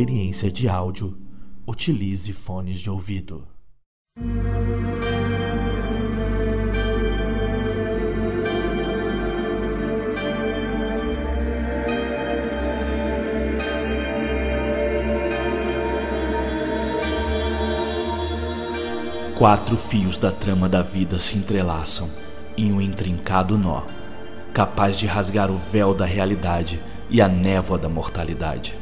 experiência de áudio, utilize fones de ouvido. Quatro fios da trama da vida se entrelaçam em um intrincado nó, capaz de rasgar o véu da realidade e a névoa da mortalidade.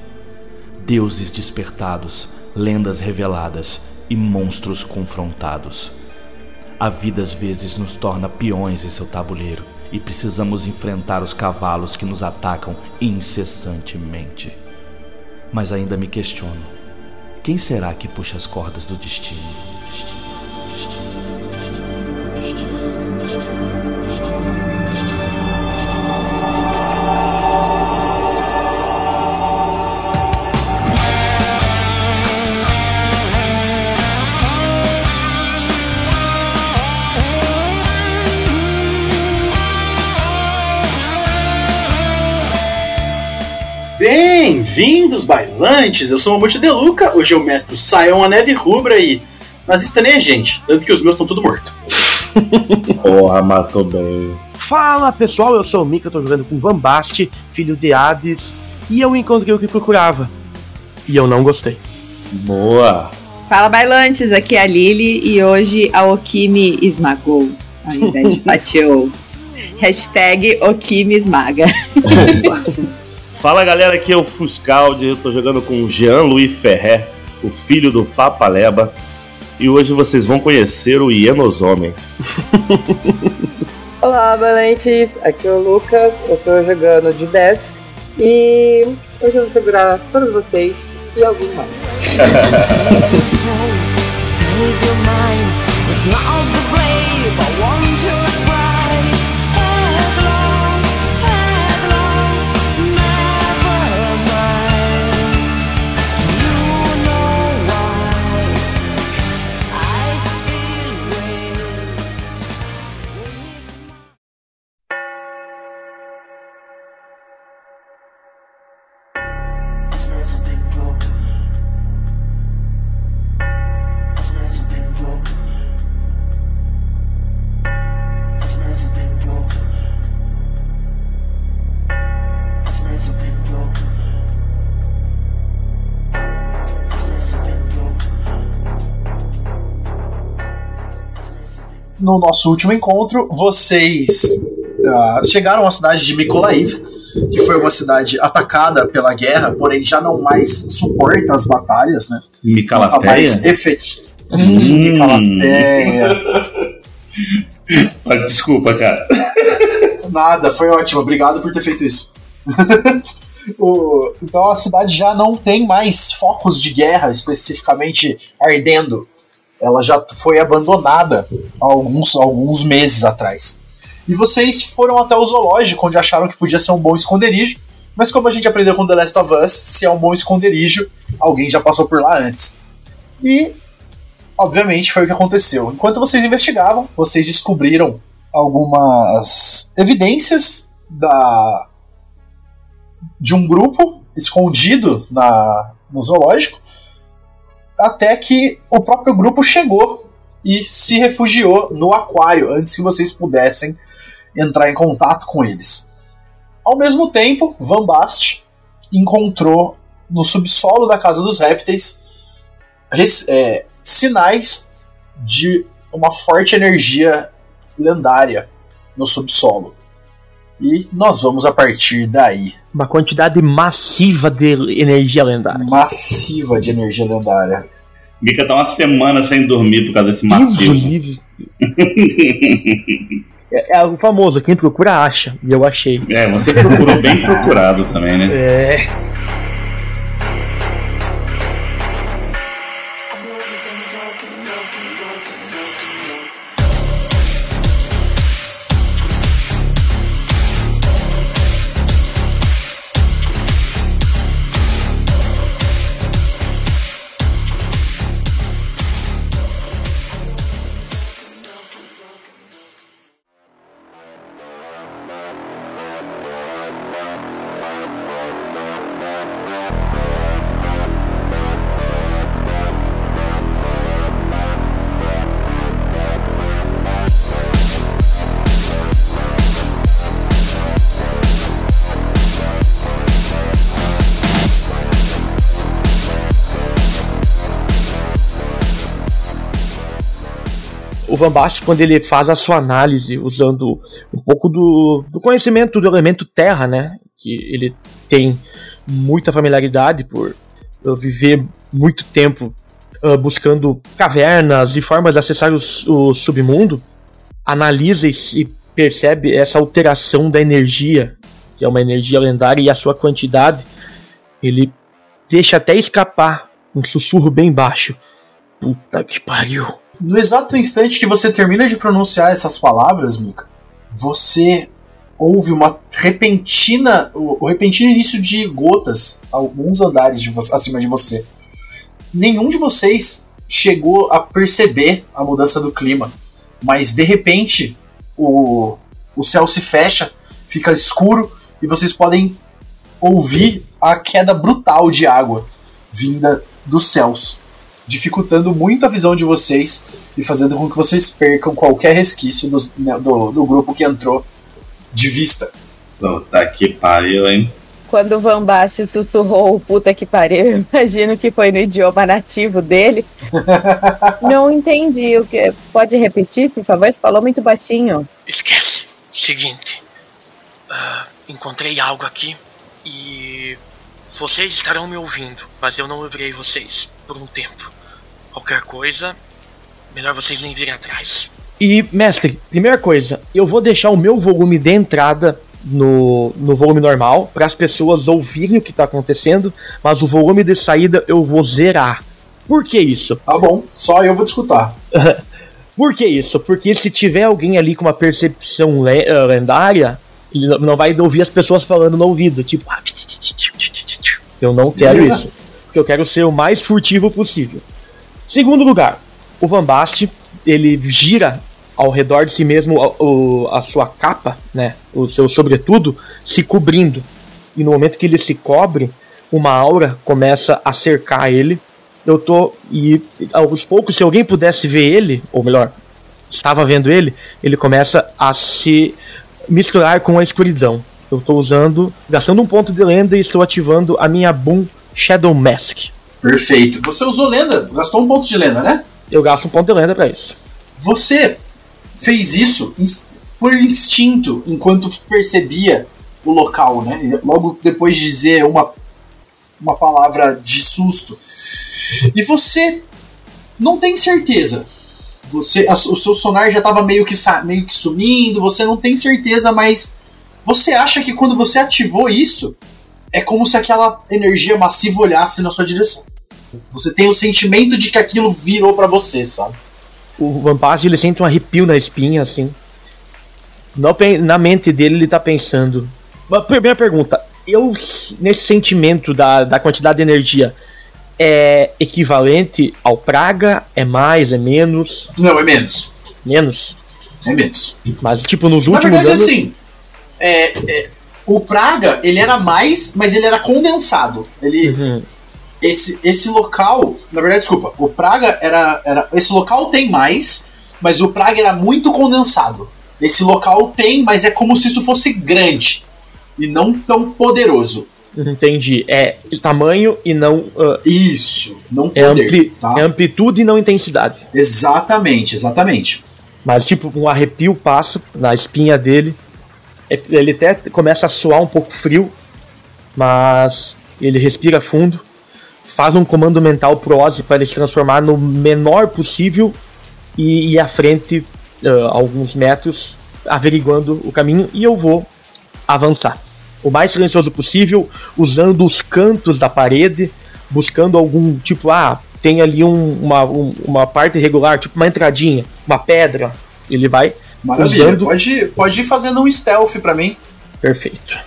Deuses despertados, lendas reveladas e monstros confrontados. A vida às vezes nos torna peões em seu tabuleiro e precisamos enfrentar os cavalos que nos atacam incessantemente. Mas ainda me questiono: quem será que puxa as cordas do destino? destino? Bem-vindos, bailantes! Eu sou o Mamute Deluca, hoje eu mestro Saiam a Neve Rubra e nazista nem é gente, tanto que os meus estão tudo morto. Porra, matou bem. Fala pessoal, eu sou o Mika, tô jogando com Van Bast, filho de Hades, e eu encontrei o que procurava. E eu não gostei. Boa! Fala bailantes, aqui é a Lily e hoje a Okimi esmagou ao invés de fatiou. Hashtag Okimi esmaga. Fala galera, aqui é o Fuscaldi, eu tô jogando com Jean-Louis Ferrer, o filho do Papaleba, e hoje vocês vão conhecer o Ienosomem. Olá, valentes! Aqui é o Lucas, eu tô jogando de 10 e hoje eu vou segurar todos vocês e alguns mais. No nosso último encontro, vocês ah, chegaram à cidade de Mykolaiv, que foi uma cidade atacada pela guerra, porém já não mais suporta as batalhas, né? Não tá mais efetiva. Micalateia. Mas Desculpa, cara. Nada, foi ótimo. Obrigado por ter feito isso. O- então a cidade já não tem mais focos de guerra especificamente ardendo. Ela já foi abandonada há alguns, alguns meses atrás. E vocês foram até o zoológico, onde acharam que podia ser um bom esconderijo. Mas como a gente aprendeu com The Last of Us, se é um bom esconderijo, alguém já passou por lá antes. E, obviamente, foi o que aconteceu. Enquanto vocês investigavam, vocês descobriram algumas evidências da de um grupo escondido na, no zoológico, até que o próprio grupo chegou e se refugiou no aquário antes que vocês pudessem entrar em contato com eles. Ao mesmo tempo, Van Bast encontrou no subsolo da Casa dos Répteis é, sinais de uma forte energia lendária no subsolo. E nós vamos a partir daí. Uma quantidade massiva de energia lendária. Massiva de energia lendária. Mika tá uma semana sem dormir por causa desse massivo. livre. É, é algo famoso, quem procura acha. E eu achei. É, você procurou bem procurado também, né? É. Van Basten, quando ele faz a sua análise usando um pouco do, do conhecimento do elemento terra, né? Que ele tem muita familiaridade por viver muito tempo uh, buscando cavernas e formas de acessar o, o submundo, analisa e percebe essa alteração da energia, que é uma energia lendária, e a sua quantidade, ele deixa até escapar um sussurro bem baixo. Puta que pariu. No exato instante que você termina de pronunciar essas palavras, Mika, você ouve uma repentina, o, o repentino início de gotas alguns andares de acima de você. Nenhum de vocês chegou a perceber a mudança do clima, mas de repente o, o céu se fecha, fica escuro e vocês podem ouvir a queda brutal de água vinda dos céus, dificultando muito a visão de vocês e fazendo com que vocês percam qualquer resquício do, né, do, do grupo que entrou de vista. Puta que pariu, hein? Quando o Van Baixo sussurrou puta que pariu, imagino que foi no idioma nativo dele. Não entendi o que. Pode repetir, por favor? Você falou muito baixinho. Esquece. Seguinte. Uh, encontrei algo aqui e vocês estarão me ouvindo, mas eu não ouvirei vocês por um tempo. Qualquer coisa, melhor vocês nem virem atrás. E, mestre, primeira coisa, eu vou deixar o meu volume de entrada no, no volume normal, para as pessoas ouvirem o que está acontecendo, mas o volume de saída eu vou zerar. Por que isso? Tá bom, só eu vou te escutar. Por que isso? Porque se tiver alguém ali com uma percepção le eh, lendária, ele não vai ouvir as pessoas falando no ouvido, tipo. Ah, eu não quero Beleza. isso. Porque eu quero ser o mais furtivo possível. Segundo lugar, o Van ele gira ao redor de si mesmo a, o, a sua capa, né, o seu sobretudo, se cobrindo. E no momento que ele se cobre, uma aura começa a cercar ele. Eu tô. E aos poucos, se alguém pudesse ver ele, ou melhor, estava vendo ele, ele começa a se misturar com a escuridão. Eu estou usando, gastando um ponto de lenda e estou ativando a minha Boom Shadow Mask. Perfeito. Você usou lenda, gastou um ponto de lenda, né? Eu gasto um ponto de lenda para isso. Você fez isso por instinto, enquanto percebia o local, né? Logo depois de dizer uma, uma palavra de susto. E você não tem certeza. Você, a, o seu sonar já estava meio que, meio que sumindo, você não tem certeza, mas você acha que quando você ativou isso, é como se aquela energia massiva olhasse na sua direção. Você tem o sentimento de que aquilo virou para você, sabe? o Vampage ele sente um arrepio na espinha, assim. na mente dele ele tá pensando. Primeira pergunta, eu, nesse sentimento da, da quantidade de energia, é equivalente ao Praga? É mais? É menos? Não, é menos. Menos? É menos. Mas, tipo, nos últimos Na verdade, anos... assim, é, é, o Praga, ele era mais, mas ele era condensado. Ele... Uhum esse, esse local, na verdade, desculpa, o Praga era, era. Esse local tem mais, mas o Praga era muito condensado. Esse local tem, mas é como se isso fosse grande e não tão poderoso. Entendi. É tamanho e não. Uh, isso, não é poder. É, ampli tá? é amplitude e não intensidade. Exatamente, exatamente. Mas, tipo, um arrepio passa na espinha dele. Ele até começa a suar um pouco frio, mas ele respira fundo faz um comando mental pro Ozzy para ele se transformar no menor possível e ir à frente uh, alguns metros, averiguando o caminho, e eu vou avançar. O mais silencioso possível, usando os cantos da parede, buscando algum tipo, ah, tem ali um, uma, um, uma parte irregular, tipo uma entradinha, uma pedra. Ele vai. Maravilha, usando... pode, pode ir fazendo um stealth para mim. Perfeito.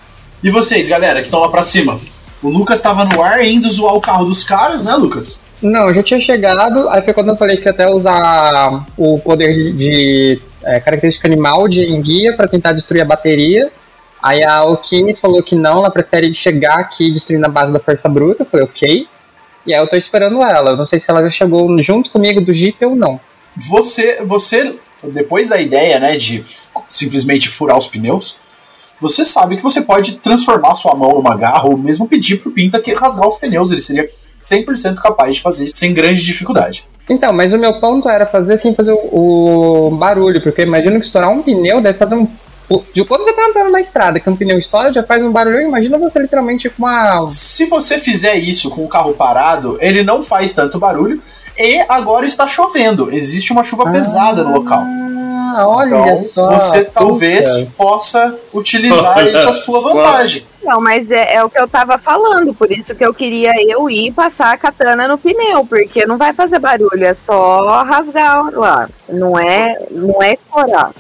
E vocês, galera, que estão lá pra cima? O Lucas estava no ar indo zoar o carro dos caras, né, Lucas? Não, eu já tinha chegado, aí foi quando eu falei que ia até usar o poder de, de é, característica animal de enguia para tentar destruir a bateria. Aí a Alkine falou que não, ela prefere chegar aqui e destruir na base da força bruta. Eu falei, ok. E aí eu tô esperando ela. Eu não sei se ela já chegou junto comigo do Jeep ou não. Você, você, depois da ideia, né, de simplesmente furar os pneus, você sabe que você pode transformar sua mão numa garra ou mesmo pedir pro Pinta que rasgar os pneus. Ele seria 100% capaz de fazer sem grande dificuldade. Então, mas o meu ponto era fazer sem fazer o, o barulho, porque imagino que estourar um pneu deve fazer um. De quando você tá andando na estrada, que um pneu estoura, já faz um barulho, imagina você literalmente com uma. Se você fizer isso com o carro parado, ele não faz tanto barulho. E agora está chovendo. Existe uma chuva pesada no local. Ah, olha Então, só. você talvez putas. possa utilizar Olha isso à sua só. vantagem. Não, mas é, é o que eu tava falando, por isso que eu queria eu ir e passar a katana no pneu, porque não vai fazer barulho, é só rasgar lá. Não é, não é estourar.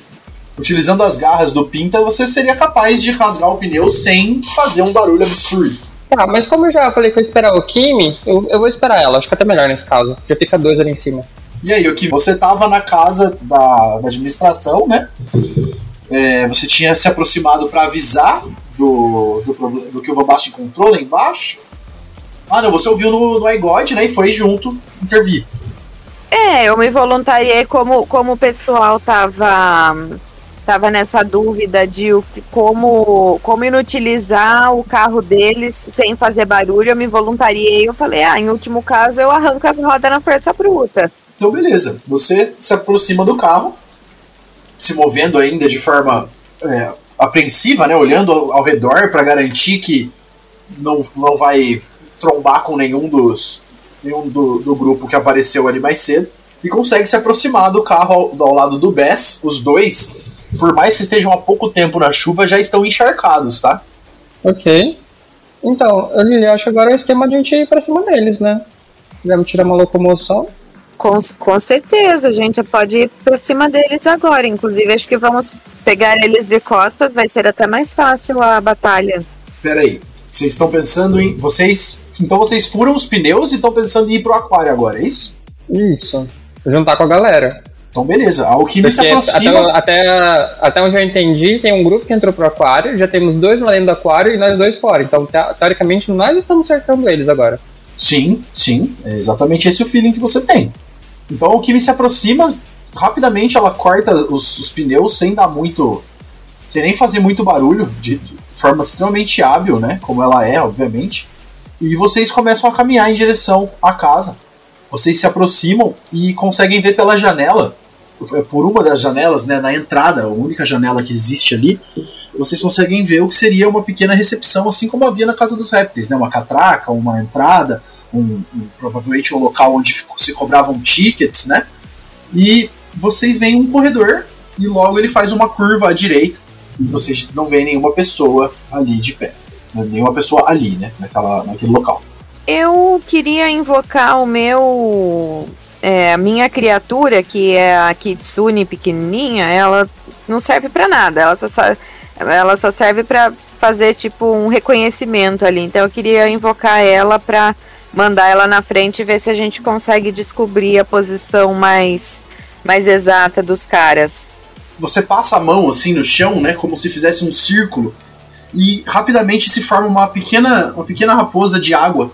Utilizando as garras do Pinta, você seria capaz de rasgar o pneu sem fazer um barulho absurdo. Tá, mas como eu já falei que eu ia esperar o Kimi, eu, eu vou esperar ela. Acho que é até melhor nesse caso. Já fica dois ali em cima. E aí, o que você tava na casa da, da administração, né? É, você tinha se aproximado para avisar do, do, do que o Vabast encontrou lá embaixo. Ah, não, você ouviu no, no iGod, né? E foi junto intervir. É, eu me voluntariei como, como o pessoal tava, tava nessa dúvida de o, como, como inutilizar o carro deles sem fazer barulho, eu me voluntariei. Eu falei, ah, em último caso eu arranco as rodas na força bruta. Então, beleza. Você se aproxima do carro, se movendo ainda de forma é, apreensiva, né? Olhando ao, ao redor para garantir que não, não vai trombar com nenhum dos nenhum do, do grupo que apareceu ali mais cedo e consegue se aproximar do carro ao, ao lado do Bess. Os dois, por mais que estejam há pouco tempo na chuva, já estão encharcados, tá? Ok. Então, eu Lili, acho que agora é o esquema de a gente ir pra cima deles, né? Vamos tirar uma locomoção. Com, com certeza, a gente pode ir pra cima deles agora. Inclusive, acho que vamos pegar eles de costas, vai ser até mais fácil a batalha. Pera aí. Vocês estão pensando em. Vocês. Então vocês furam os pneus e estão pensando em ir pro aquário agora, é isso? Isso. Juntar com a galera. Então beleza. A Alquimia se Porque aproxima. até, até, até onde eu entendi, tem um grupo que entrou pro aquário, já temos dois lá dentro do aquário e nós dois fora. Então, te- teoricamente, nós estamos cercando eles agora. Sim, sim. É exatamente esse o feeling que você tem. Então a Alquimia se aproxima. Rapidamente ela corta os, os pneus sem dar muito. Sem nem fazer muito barulho, de, de forma extremamente hábil, né? Como ela é, obviamente. E vocês começam a caminhar em direção à casa. Vocês se aproximam e conseguem ver pela janela, por uma das janelas, né, na entrada, a única janela que existe ali, vocês conseguem ver o que seria uma pequena recepção, assim como havia na Casa dos Répteis, né, uma catraca, uma entrada, um, um- provavelmente um local onde se cobravam tickets, né, e vocês veem um corredor e logo ele faz uma curva à direita e vocês não veem nenhuma pessoa ali de pé, né, nenhuma pessoa ali, né, naquela, naquele local. Eu queria invocar o meu. é, a minha criatura, que é a Kitsune pequenininha, ela não serve pra nada. Ela só, ela só serve pra fazer tipo um reconhecimento ali. Então eu queria invocar ela pra mandar ela na frente e ver se a gente consegue descobrir a posição mais, mais exata dos caras. você passa a mão assim no chão, né, como se fizesse um círculo, e rapidamente se forma uma pequena, uma pequena raposa de água.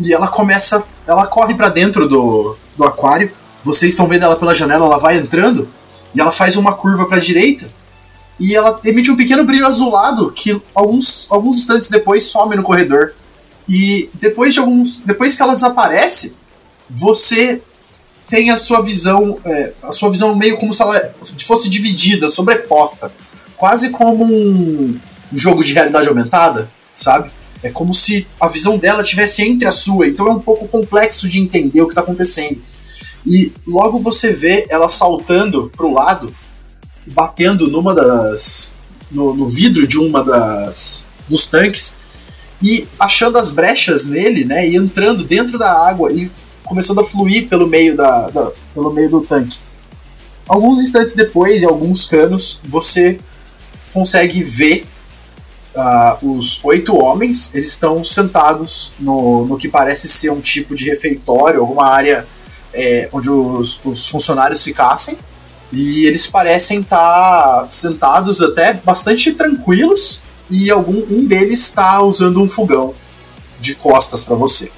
E ela começa, ela corre pra dentro do, do aquário. Vocês estão vendo ela pela janela, ela vai entrando e ela faz uma curva pra direita. E ela emite um pequeno brilho azulado que alguns, alguns instantes depois some no corredor. E depois de alguns, depois que ela desaparece, você tem a sua visão, é, a sua visão meio como se ela fosse dividida, sobreposta, quase como um jogo de realidade aumentada, sabe? É como se a visão dela tivesse entre a sua, então é um pouco complexo de entender o que está acontecendo. E logo você vê ela saltando pro lado, batendo numa das no, no vidro de uma das dos tanques e achando as brechas nele, né, e entrando dentro da água e começando a fluir pelo meio da, da- pelo meio do tanque. Alguns instantes depois, em alguns canos, você consegue ver ah, os oito homens. Eles estão sentados no, no que parece ser um tipo de refeitório, alguma área é, onde os, os funcionários ficassem. E eles parecem estar sentados até bastante tranquilos. E algum um deles está usando um fogão de costas para você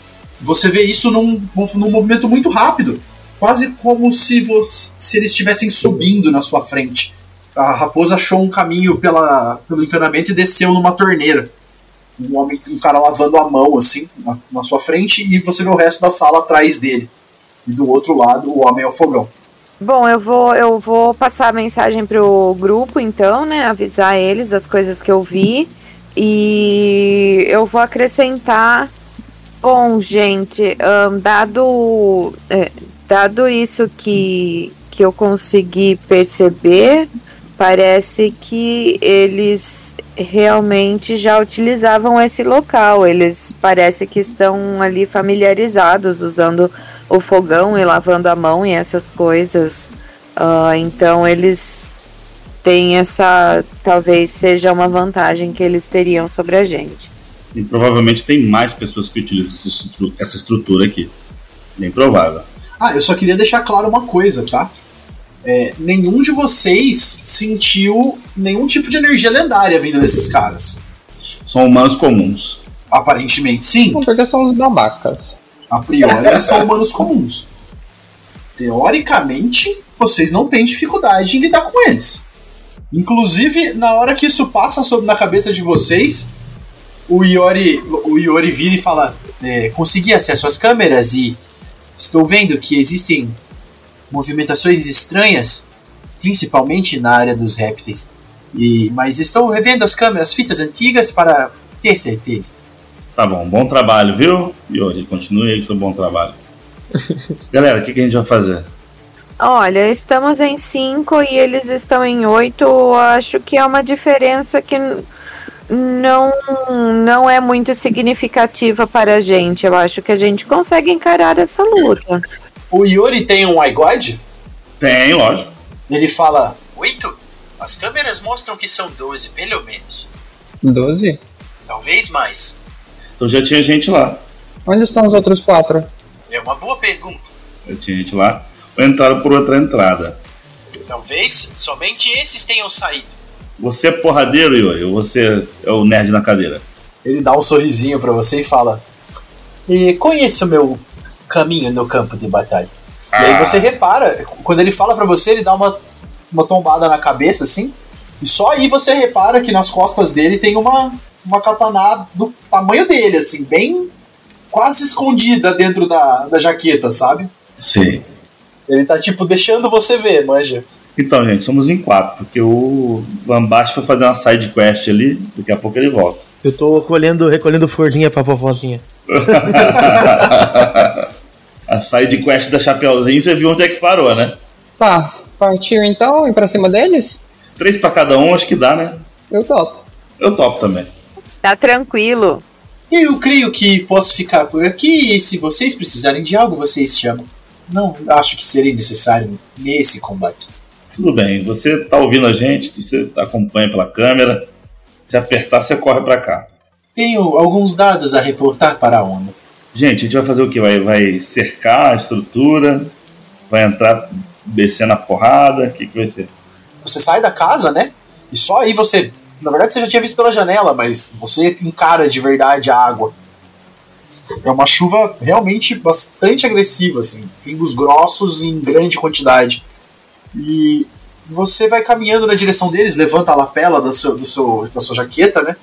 você vê isso num, num movimento muito rápido, quase como se, você, se eles estivessem subindo na sua frente. A raposa achou um caminho pela, pelo encanamento e desceu numa torneira. Um homem, um cara lavando a mão assim na, na sua frente e você vê o resto da sala atrás dele. E do outro lado, o homem é o fogão. Bom, eu vou, eu vou passar a mensagem pro grupo, então, né? Avisar eles das coisas que eu vi. E eu vou acrescentar. Bom, gente, um, dado, é, dado isso que, que eu consegui perceber, parece que eles realmente já utilizavam esse local. Eles parece que estão ali familiarizados usando o fogão e lavando a mão e essas coisas. Uh, então eles têm essa. Talvez seja uma vantagem que eles teriam sobre a gente. E provavelmente tem mais pessoas que utilizam essa estrutura, essa estrutura aqui. Bem provável. Ah, eu só queria deixar claro uma coisa, tá? É, nenhum de vocês sentiu nenhum tipo de energia lendária vindo desses caras. São humanos comuns. Aparentemente sim. Não, porque são os babacas. A priori, eles são humanos comuns. Teoricamente, vocês não têm dificuldade em lidar com eles. Inclusive, na hora que isso passa sobre na cabeça de vocês, o Iori, o Iori vira e fala: é, Consegui acesso às câmeras e estou vendo que existem movimentações estranhas, principalmente na área dos répteis. E, mas estou revendo as câmeras, as fitas antigas para ter certeza. Tá bom, bom trabalho, viu? Yori, continue aí com seu bom trabalho. Galera, o que, que a gente vai fazer? Olha, estamos em 5 e eles estão em 8. Acho que é uma diferença que não, não é muito significativa para a gente. Eu acho que a gente consegue encarar essa luta. O Yuri tem um iGod? Tem, lógico. Ele fala: 8? As câmeras mostram que são 12, pelo menos. 12? Talvez mais. Então já tinha gente lá. Onde estão os outros quatro? É uma boa pergunta. Já tinha gente lá. Ou entraram por outra entrada. Talvez somente esses tenham saído. Você é porradeiro, Yuri, ou você é o nerd na cadeira? Ele dá um sorrisinho para você e fala: E conheço o meu caminho no campo de batalha. Ah. E aí você repara, quando ele fala para você, ele dá uma, uma tombada na cabeça assim, e só aí você repara que nas costas dele tem uma, uma katana do tamanho dele, assim, bem quase escondida dentro da, da jaqueta, sabe? Sim. Ele tá, tipo, deixando você ver, manja. Então, gente, somos em quatro, porque o Van Basten foi fazer uma side quest ali, daqui a pouco ele volta. Eu tô colhendo, recolhendo florzinha pra vovozinha. a side quest da Chapeuzinho, você viu onde é que parou, né? Tá, partiu então, ir pra cima deles? Três pra cada um, acho que dá, né? Eu topo. Eu topo também. Tá tranquilo. Eu creio que posso ficar por aqui e se vocês precisarem de algo, vocês chamam. Não acho que seria necessário nesse combate. Tudo bem, você tá ouvindo a gente, você acompanha pela câmera. Se apertar, você corre para cá. Tenho alguns dados a reportar para a ONU. Gente, a gente vai fazer o que? Vai, vai cercar a estrutura? Vai entrar descendo a porrada? O que, que vai ser? Você sai da casa, né? E só aí você na verdade, você já tinha visto pela janela, mas você encara de verdade a água. É uma chuva realmente bastante agressiva, assim. Pingos grossos em grande quantidade. E você vai caminhando na direção deles, levanta a lapela do seu, do seu, da sua jaqueta, né?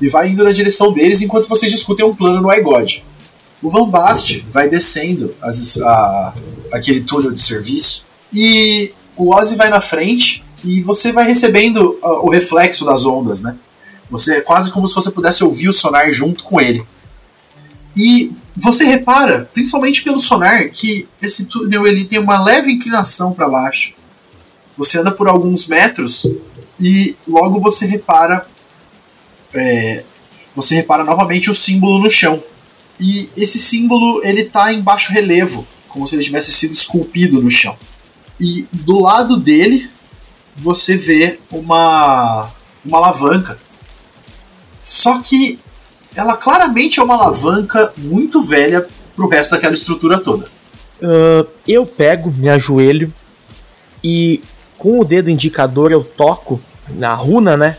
E vai indo na direção deles enquanto vocês discutem um plano no iGod. O Van Bast vai descendo as, a, aquele túnel de serviço e o Ozzy vai na frente e você vai recebendo uh, o reflexo das ondas, né? Você é quase como se você pudesse ouvir o sonar junto com ele. E você repara, principalmente pelo sonar, que esse túnel ele tem uma leve inclinação para baixo. Você anda por alguns metros e logo você repara é, você repara novamente o símbolo no chão. E esse símbolo ele tá em baixo relevo, como se ele tivesse sido esculpido no chão. E do lado dele você vê uma, uma alavanca. Só que ela claramente é uma alavanca muito velha pro resto daquela estrutura toda. Uh, eu pego, me ajoelho e com o dedo indicador eu toco na runa, né?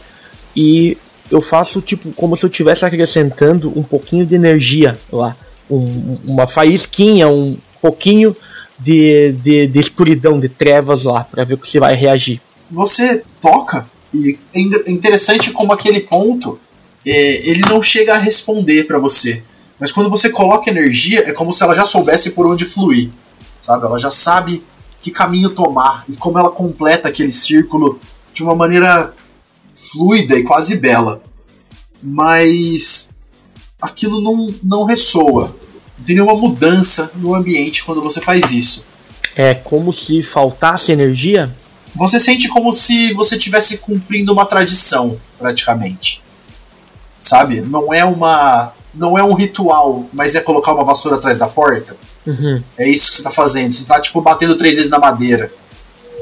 E eu faço tipo como se eu estivesse acrescentando um pouquinho de energia lá. Um, uma faísquinha, um pouquinho de, de, de escuridão, de trevas lá, para ver o que você vai reagir você toca e é, é interessante como aquele ponto é, ele não chega a responder para você. Mas quando você coloca energia, é como se ela já soubesse por onde fluir. sabe? Ela já sabe que caminho tomar e como ela completa aquele círculo de uma maneira fluida e quase bela. Mas aquilo não, não ressoa. Não tem nenhuma mudança no ambiente quando você faz isso. É como se faltasse energia? Você sente como se você estivesse cumprindo uma tradição, praticamente. Sabe? Não é uma. Não é um ritual, mas é colocar uma vassoura atrás da porta. Uhum. É isso que você tá fazendo. Você tá, tipo, batendo três vezes na madeira.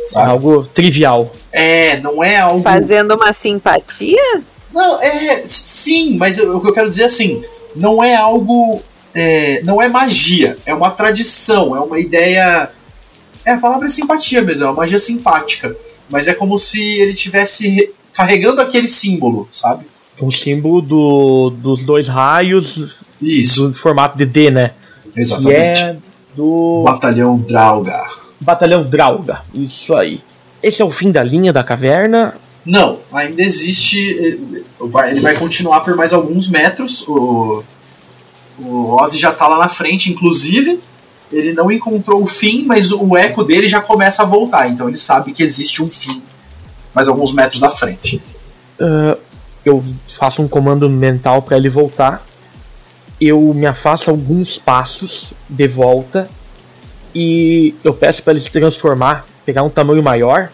É Sabe? algo trivial. É, não é algo. Fazendo uma simpatia? Não, é. Sim, mas eu- o que eu quero dizer é assim, não é algo. é, não é magia, é uma tradição, é uma ideia. É, a palavra é simpatia mesmo, é uma magia simpática. Mas é como se ele estivesse carregando aquele símbolo, sabe? Um símbolo do, dos dois raios Isso, do formato de D, né? Que exatamente. é do Batalhão Draugar. Batalhão Drauga. Isso aí. Esse é o fim da linha da caverna. Não, ainda existe. eh, Ele vai continuar por mais alguns metros. O, o Ozzy já tá lá na frente, inclusive. Ele não encontrou o fim, mas o eco dele já começa a voltar. Então ele sabe que existe um fim mais alguns metros à frente. Eu faço um comando mental para ele voltar. Eu me afasto alguns passos de volta. E eu peço para ele se transformar, pegar um tamanho maior.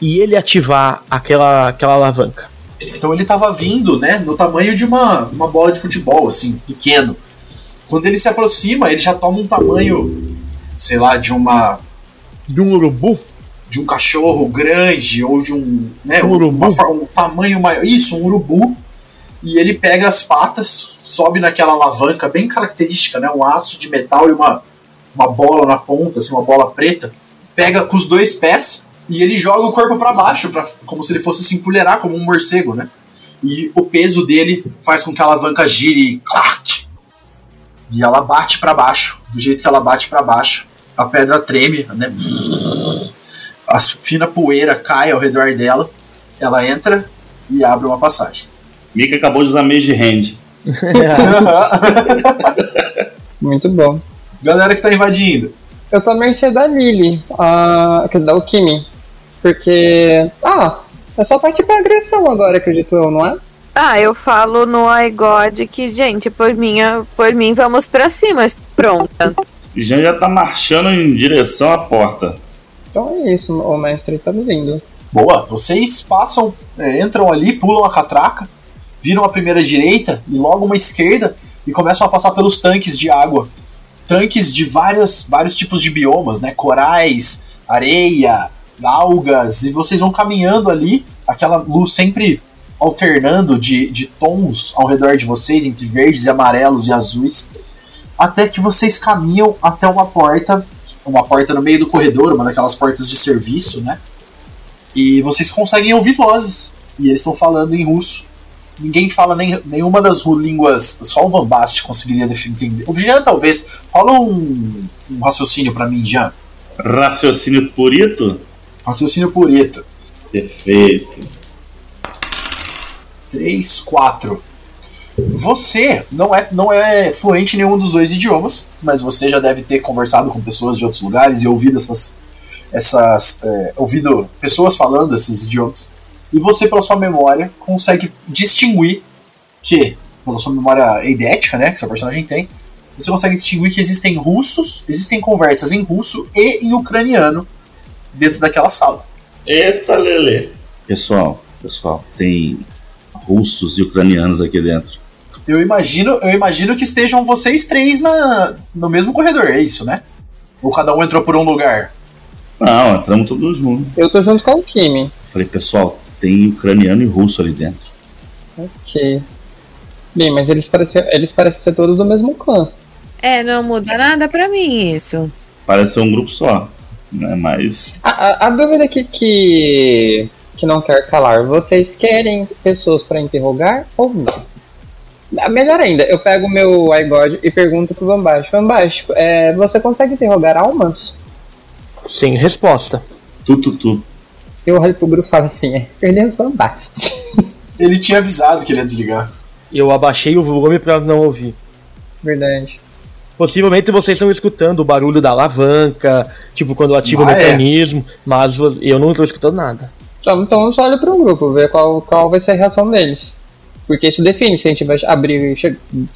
E ele ativar aquela, aquela alavanca. Então ele tava vindo, né, no tamanho de uma, uma bola de futebol, assim, pequeno. Quando ele se aproxima, ele já toma um tamanho, sei lá, de uma De um urubu. de um cachorro grande ou de um, né, Um urubu. uma um tamanho maior, isso, um urubu. E ele pega as patas, sobe naquela alavanca bem característica, né, um haste de metal e uma, uma bola na ponta, assim, uma bola preta. Pega com os dois pés e ele joga o corpo para baixo, pra, como se ele fosse se empulheirar como um morcego, né? E o peso dele faz com que a alavanca gire e clac! E ela bate para baixo. Do jeito que ela bate para baixo, a pedra treme, né? a fina poeira cai ao redor dela, ela entra e abre uma passagem. Mika acabou de usar Mage Hand. Muito bom. Galera que tá invadindo. Eu também sei da Lily, a, quer dizer, da Okimi. Porque. Ah, é só partir pra agressão agora, acredito eu, não é? Ah, eu falo no iGod que, gente, por mim, por mim, vamos pra cima. Pronta. Jean já tá marchando em direção à porta. Então é isso, ô mestre, estamos indo. Boa, vocês passam, é, entram ali, pulam a catraca, viram a primeira direita e logo uma esquerda e começam a passar pelos tanques de água. Tanques de vários, vários tipos de biomas, né? Corais, areia, algas, e vocês vão caminhando ali, aquela luz sempre alternando de, de tons ao redor de vocês, entre verdes e amarelos e azuis, até que vocês caminham até uma porta, uma porta no meio do corredor, uma daquelas portas de serviço, né? E vocês conseguem ouvir vozes. E eles estão falando em russo. Ninguém fala nem, nenhuma das línguas. Só o Van Bast conseguiria entender. O Jean, talvez. Fala um, um raciocínio pra mim, Jean. Raciocínio purito? Raciocínio pureto. Perfeito. 3, 4. Você não é, não é fluente em nenhum dos dois idiomas, mas você já deve ter conversado com pessoas de outros lugares e ouvido essas. essas é, ouvido pessoas falando esses idiomas. E você, pela sua memória, consegue distinguir que, pela sua memória eidética, né, que seu personagem tem, você consegue distinguir que existem russos, existem conversas em russo e em ucraniano dentro daquela sala. Eita, Lele. Pessoal, pessoal, tem russos e ucranianos aqui dentro. Eu imagino, eu imagino que estejam vocês três na, no mesmo corredor, é isso, né? Ou cada um entrou por um lugar? Não, entramos todos juntos. Eu tô junto com a Okimi. Falei, pessoal, tem ucraniano e russo ali dentro. Ok. Bem, mas eles parecem, eles parecem ser todos do mesmo clã. É, não muda nada pra mim isso. Parece ser um grupo só. Né? Mas A, a, a dúvida aqui que, que não quer calar, vocês querem pessoas pra interrogar ou não? Ah, Melhor ainda, eu pego o meu iGod e pergunto pro Bambastico. Bambastico, é, você consegue interrogar almas? Sem resposta. tu, tu, tu. Eu olho pro grupo e falo assim, é, perdemos Bambast. Ele tinha avisado que ele ia desligar. Eu abaixei o volume pra não ouvir. Verdade. Possivelmente vocês estão escutando o barulho da alavanca, tipo quando ativa Ah, o é. mecanismo, mas vo- eu não tô escutando nada. Então, então só olha pro grupo, ver qual, qual vai ser a reação deles. Porque isso define se a gente vai abrir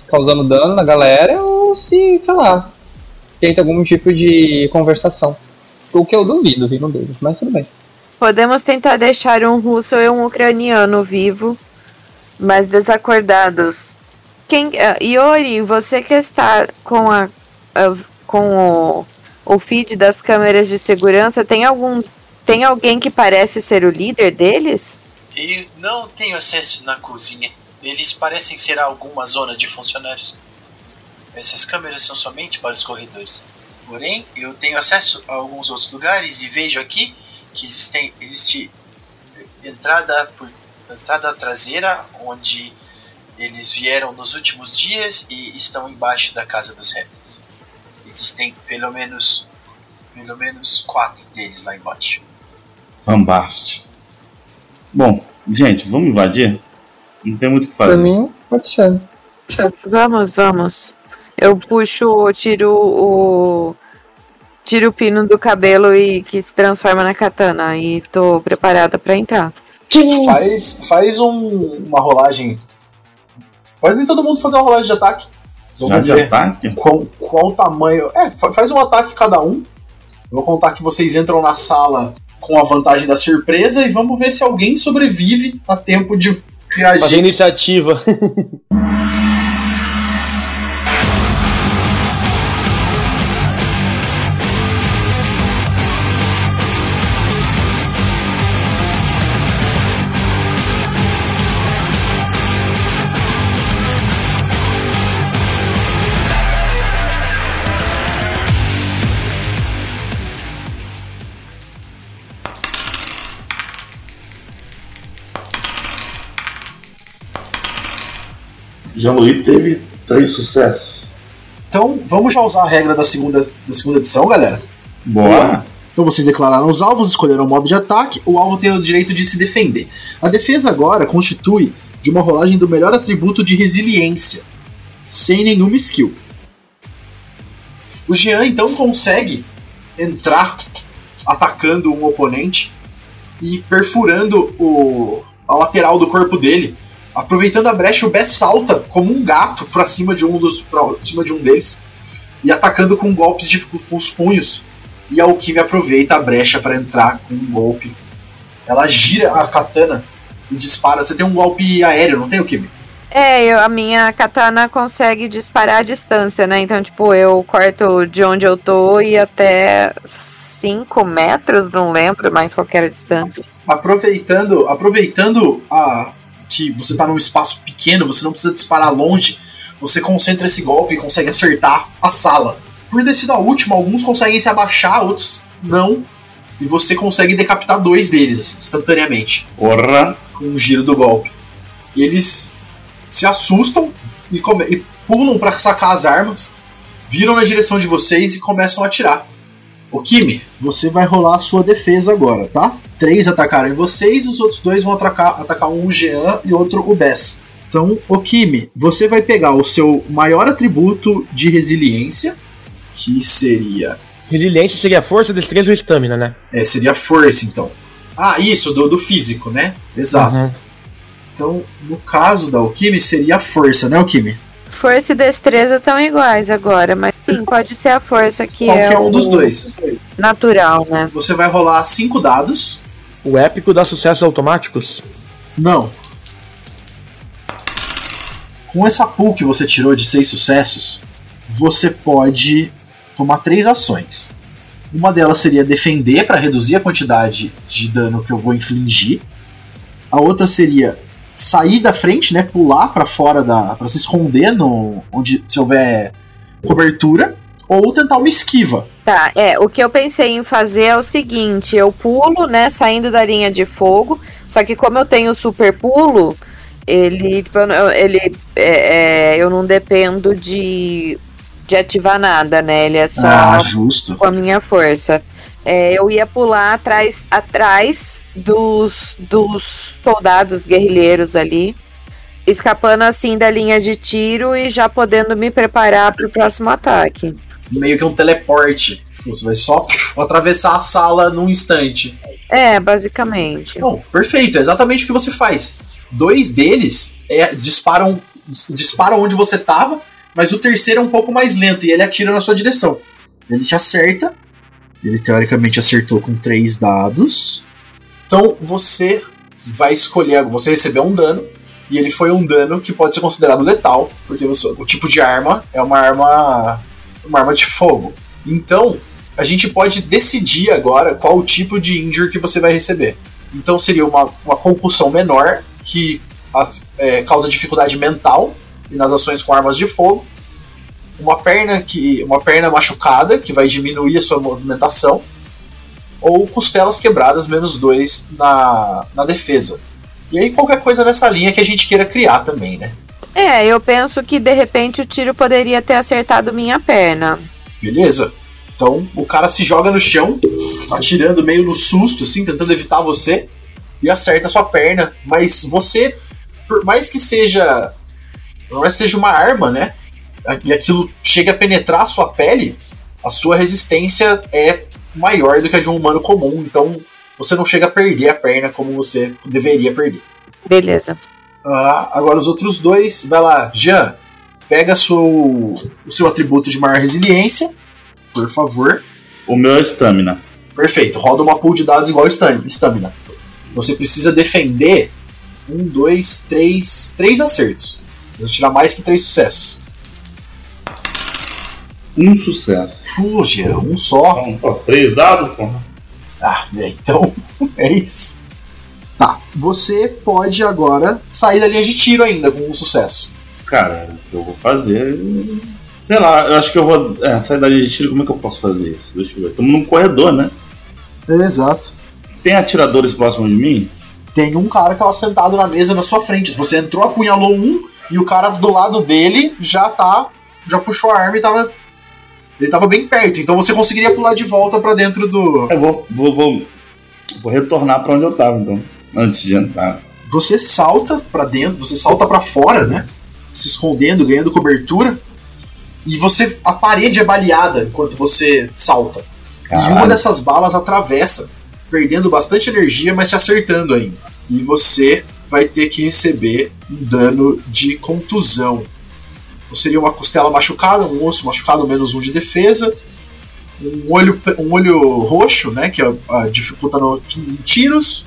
causando dano na galera ou se, sei lá, tenta algum tipo de conversação. O que eu duvido vindo deles, mas tudo bem. Podemos tentar deixar um russo e um ucraniano vivo, mas desacordados. Quem, ah, Iori, você que está com a, a- com o, o feed das câmeras de segurança, tem algum tem alguém que parece ser o líder deles? Eu não tenho acesso na cozinha. Eles parecem ser alguma zona de funcionários. Essas câmeras são somente para os corredores. Porém, eu tenho acesso a alguns outros lugares e vejo aqui que existem, existe entrada por entrada traseira onde eles vieram nos últimos dias e estão embaixo da casa dos répteis. Existem pelo menos pelo menos quatro deles lá embaixo. Fambaste. Bom, gente, vamos invadir? Não tem muito o que Pra fazer. mim, pode ser. Vamos, vamos. Eu puxo, tiro o tiro o pino do cabelo e que se transforma na katana e tô preparada pra entrar. Faz, faz um- uma rolagem. Pode nem todo mundo fazer uma rolagem de ataque. Já Vamos de ver ataque? qual, qual o tamanho. É, fa- faz um ataque cada um. Eu vou contar que vocês entram na sala com a vantagem da surpresa e vamos ver se alguém sobrevive a tempo de Fazer reagir. iniciativa. Jean-Louis teve três sucessos. Então, vamos já usar a regra da segunda, da segunda edição, galera. Bora! Então vocês declararam os alvos, escolheram o modo de ataque, o alvo tem o direito de se defender. A defesa agora constitui de uma rolagem do melhor atributo de resiliência, sem nenhuma skill. O Jean então consegue entrar atacando um oponente e perfurando o, a lateral do corpo dele. Aproveitando a brecha, o Bess salta como um gato pra cima de um dos pra cima de um deles e atacando com golpes de, com os punhos. E a Alquimia aproveita a brecha para entrar com um golpe. Ela gira a katana e dispara. Você tem um golpe aéreo, não tem, Alquimia? É, eu- a minha katana consegue disparar à distância, né? Então, tipo, eu corto de onde eu tô e até 5 metros, não lembro mais qual que era a distância. Aproveitando, aproveitando a que você tá num espaço pequeno, você não precisa disparar longe, você concentra esse golpe e consegue acertar a sala. Por ter sido a última, alguns conseguem se abaixar, outros não. E você consegue decapitar dois deles assim, instantaneamente. Porra! com o giro do golpe. E eles se assustam e, e pulam pra sacar as armas, viram na direção de vocês e começam a atirar. O Kimi, você vai rolar a sua defesa agora, tá? Três atacaram em vocês, os outros dois vão atacar, atacar um o Jean e outro o Bess. Então, o Kimi, você vai pegar o seu maior atributo de resiliência, que seria Resiliência seria força, destreza ou estamina, né? é, seria força, então. Ah, isso, do, do físico, né? Exato. Uhum. Então, no caso da Alquime, seria a força, né, Alquime? Força e destreza estão iguais agora, mas sim, pode ser a força que Qualquer é um dos dois. natural, né? Você vai rolar cinco dados. O épico dá sucessos automáticos? Não. Com essa pool que você tirou de seis sucessos, você pode tomar três ações. Uma delas seria defender para reduzir a quantidade de dano que eu vou infligir. A outra seria sair da frente, né, pular para fora da, para se esconder no onde se houver cobertura, ou tentar uma esquiva. Tá, é, o que eu pensei em fazer é o seguinte, eu pulo, né, saindo da linha de fogo, só que como eu tenho super pulo, ele, tipo, eu não- ele, é, é, eu não dependo de, de ativar nada, né, ele é só Ah, com a minha força. É, eu ia pular atrás, atrás dos, dos soldados guerrilheiros ali escapando assim da linha de tiro e já podendo me preparar para o próximo ataque. Meio que um teleporte. Você vai só atravessar a sala num instante. É, basicamente. Bom, perfeito, é exatamente o que você faz. Dois deles é, disparam, disparam onde você tava, mas o terceiro é um pouco mais lento e ele atira na sua direção. Ele te acerta. Ele teoricamente acertou com três dados. Então você vai escolher. Você recebeu um dano. E ele foi um dano que pode ser considerado letal, porque você, o tipo de arma é uma arma. uma arma de fogo. Então, a gente pode decidir agora qual o tipo de injury que você vai receber. Então seria uma, uma concussão menor, que a, é, causa dificuldade mental e nas ações com armas de fogo. Uma perna que. uma perna machucada, que vai diminuir a sua movimentação. Ou costelas quebradas, menos dois na, na defesa. E aí qualquer coisa nessa linha que a gente queira criar também, né? É, eu penso que de repente o tiro poderia ter acertado minha perna. Beleza. Então o cara se joga no chão, atirando meio no susto, assim, tentando evitar você, e acerta sua perna. Mas você, por mais que seja. Por mais que seja uma arma, né? E aquilo chega a penetrar a sua pele, a sua resistência é maior do que a de um humano comum. Então você não chega a perder a perna como você deveria perder. Beleza. Ah, agora os outros dois, vai lá, Jean, pega seu, o seu atributo de maior resiliência, por favor. O meu é estamina. Perfeito, roda uma pool de dados igual estamina. Você precisa defender um, dois, três, três acertos. Você tirar mais que três sucessos. Um sucesso. Fuja, um só. Então, ó, três dados, porra. Ah, é, então é isso. Tá, você pode agora sair da linha de tiro ainda com um sucesso. Cara, o que eu vou fazer. Sei lá, eu acho que eu vou. É, sair da linha de tiro, como é que eu posso fazer isso? Deixa eu ver. Estamos num corredor, né? Exato. Tem atiradores próximos de mim? Tem um cara que tava sentado na mesa na sua frente. Você entrou, apunhalou um, e o cara do lado dele já tá. Já puxou a arma e tava ele tava bem perto, então você conseguiria pular de volta para dentro do. Eu vou, vou, vou, vou retornar para onde eu tava, então, antes de entrar. Você salta para dentro, você salta para fora, né? Se escondendo, ganhando cobertura. E você. A parede é baleada enquanto você salta. Caralho. E uma dessas balas atravessa, perdendo bastante energia, mas te acertando ainda. E você vai ter que receber um dano de contusão. Seria uma costela machucada, um osso machucado, menos um de defesa. Um olho, um olho roxo, né? Que é, dificulta no, em tiros.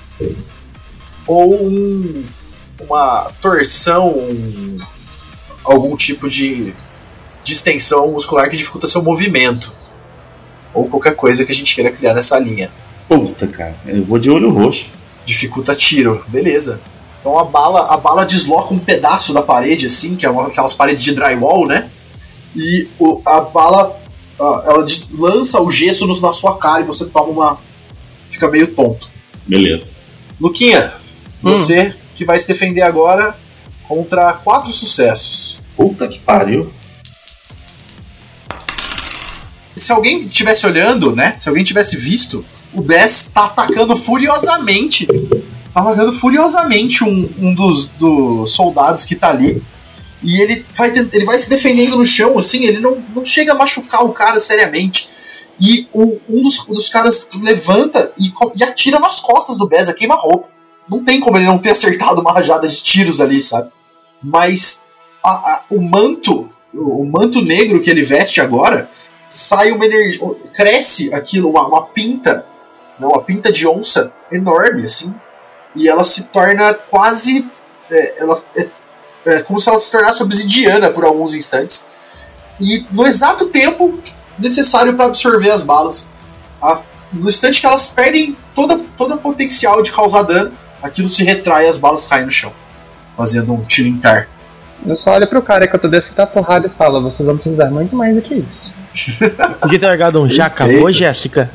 Ou um, uma torção, um, algum tipo de distensão muscular que dificulta seu movimento. Ou qualquer coisa que a gente queira criar nessa linha. Puta, cara, eu vou de olho roxo. Dificulta tiro, beleza. Então a bala, a bala desloca um pedaço da parede, assim, que é uma, aquelas paredes de drywall, né? E o, a bala ela lança o gesso no, na sua cara e você toma uma. fica meio tonto. Beleza. Luquinha, hum. você que vai se defender agora contra quatro sucessos. Puta que pariu. Se alguém estivesse olhando, né? Se alguém tivesse visto, o Bess tá atacando furiosamente atacando furiosamente um, um dos, dos soldados que tá ali. E ele vai, ele vai se defendendo no chão, assim, ele não, não chega a machucar o cara seriamente. E o, um dos, dos caras levanta e, e atira nas costas do Beza, queima roupa. Não tem como ele não ter acertado uma rajada de tiros ali, sabe? Mas a, a, o manto, o, manto negro que ele veste agora, sai uma energia. cresce aquilo, uma, uma pinta, não, uma pinta de onça enorme, assim, e ela se torna quase. É, ela é, é, como se ela se tornasse obsidiana por alguns instantes. E no exato tempo necessário para absorver as balas. A, no instante que elas perdem toda, todo o potencial de causar dano, aquilo se retrai e as balas caem no chão, fazendo um tilintar. Eu só olho pro cara que eu tô descendo a porrada e falo: vocês vão precisar muito mais do que isso. Podia ter largado um já acabou, Jéssica?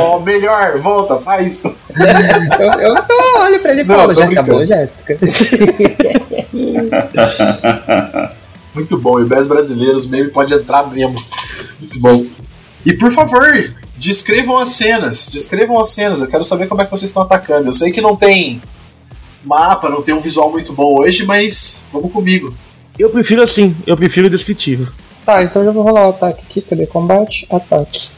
oh, melhor, volta, faz. eu, eu só olho pra ele e falo, já acabou, Jéssica. Muito bom, e brasileiros meme pode entrar mesmo. Muito bom. E por favor, descrevam as cenas. Descrevam as cenas. Eu quero saber como é que vocês estão atacando. Eu sei que não tem mapa, não tem um visual muito bom hoje, mas vamos comigo. Eu prefiro assim, eu prefiro descritivo. Tá, então já vou rolar o ataque aqui. Cadê combate? Ataque.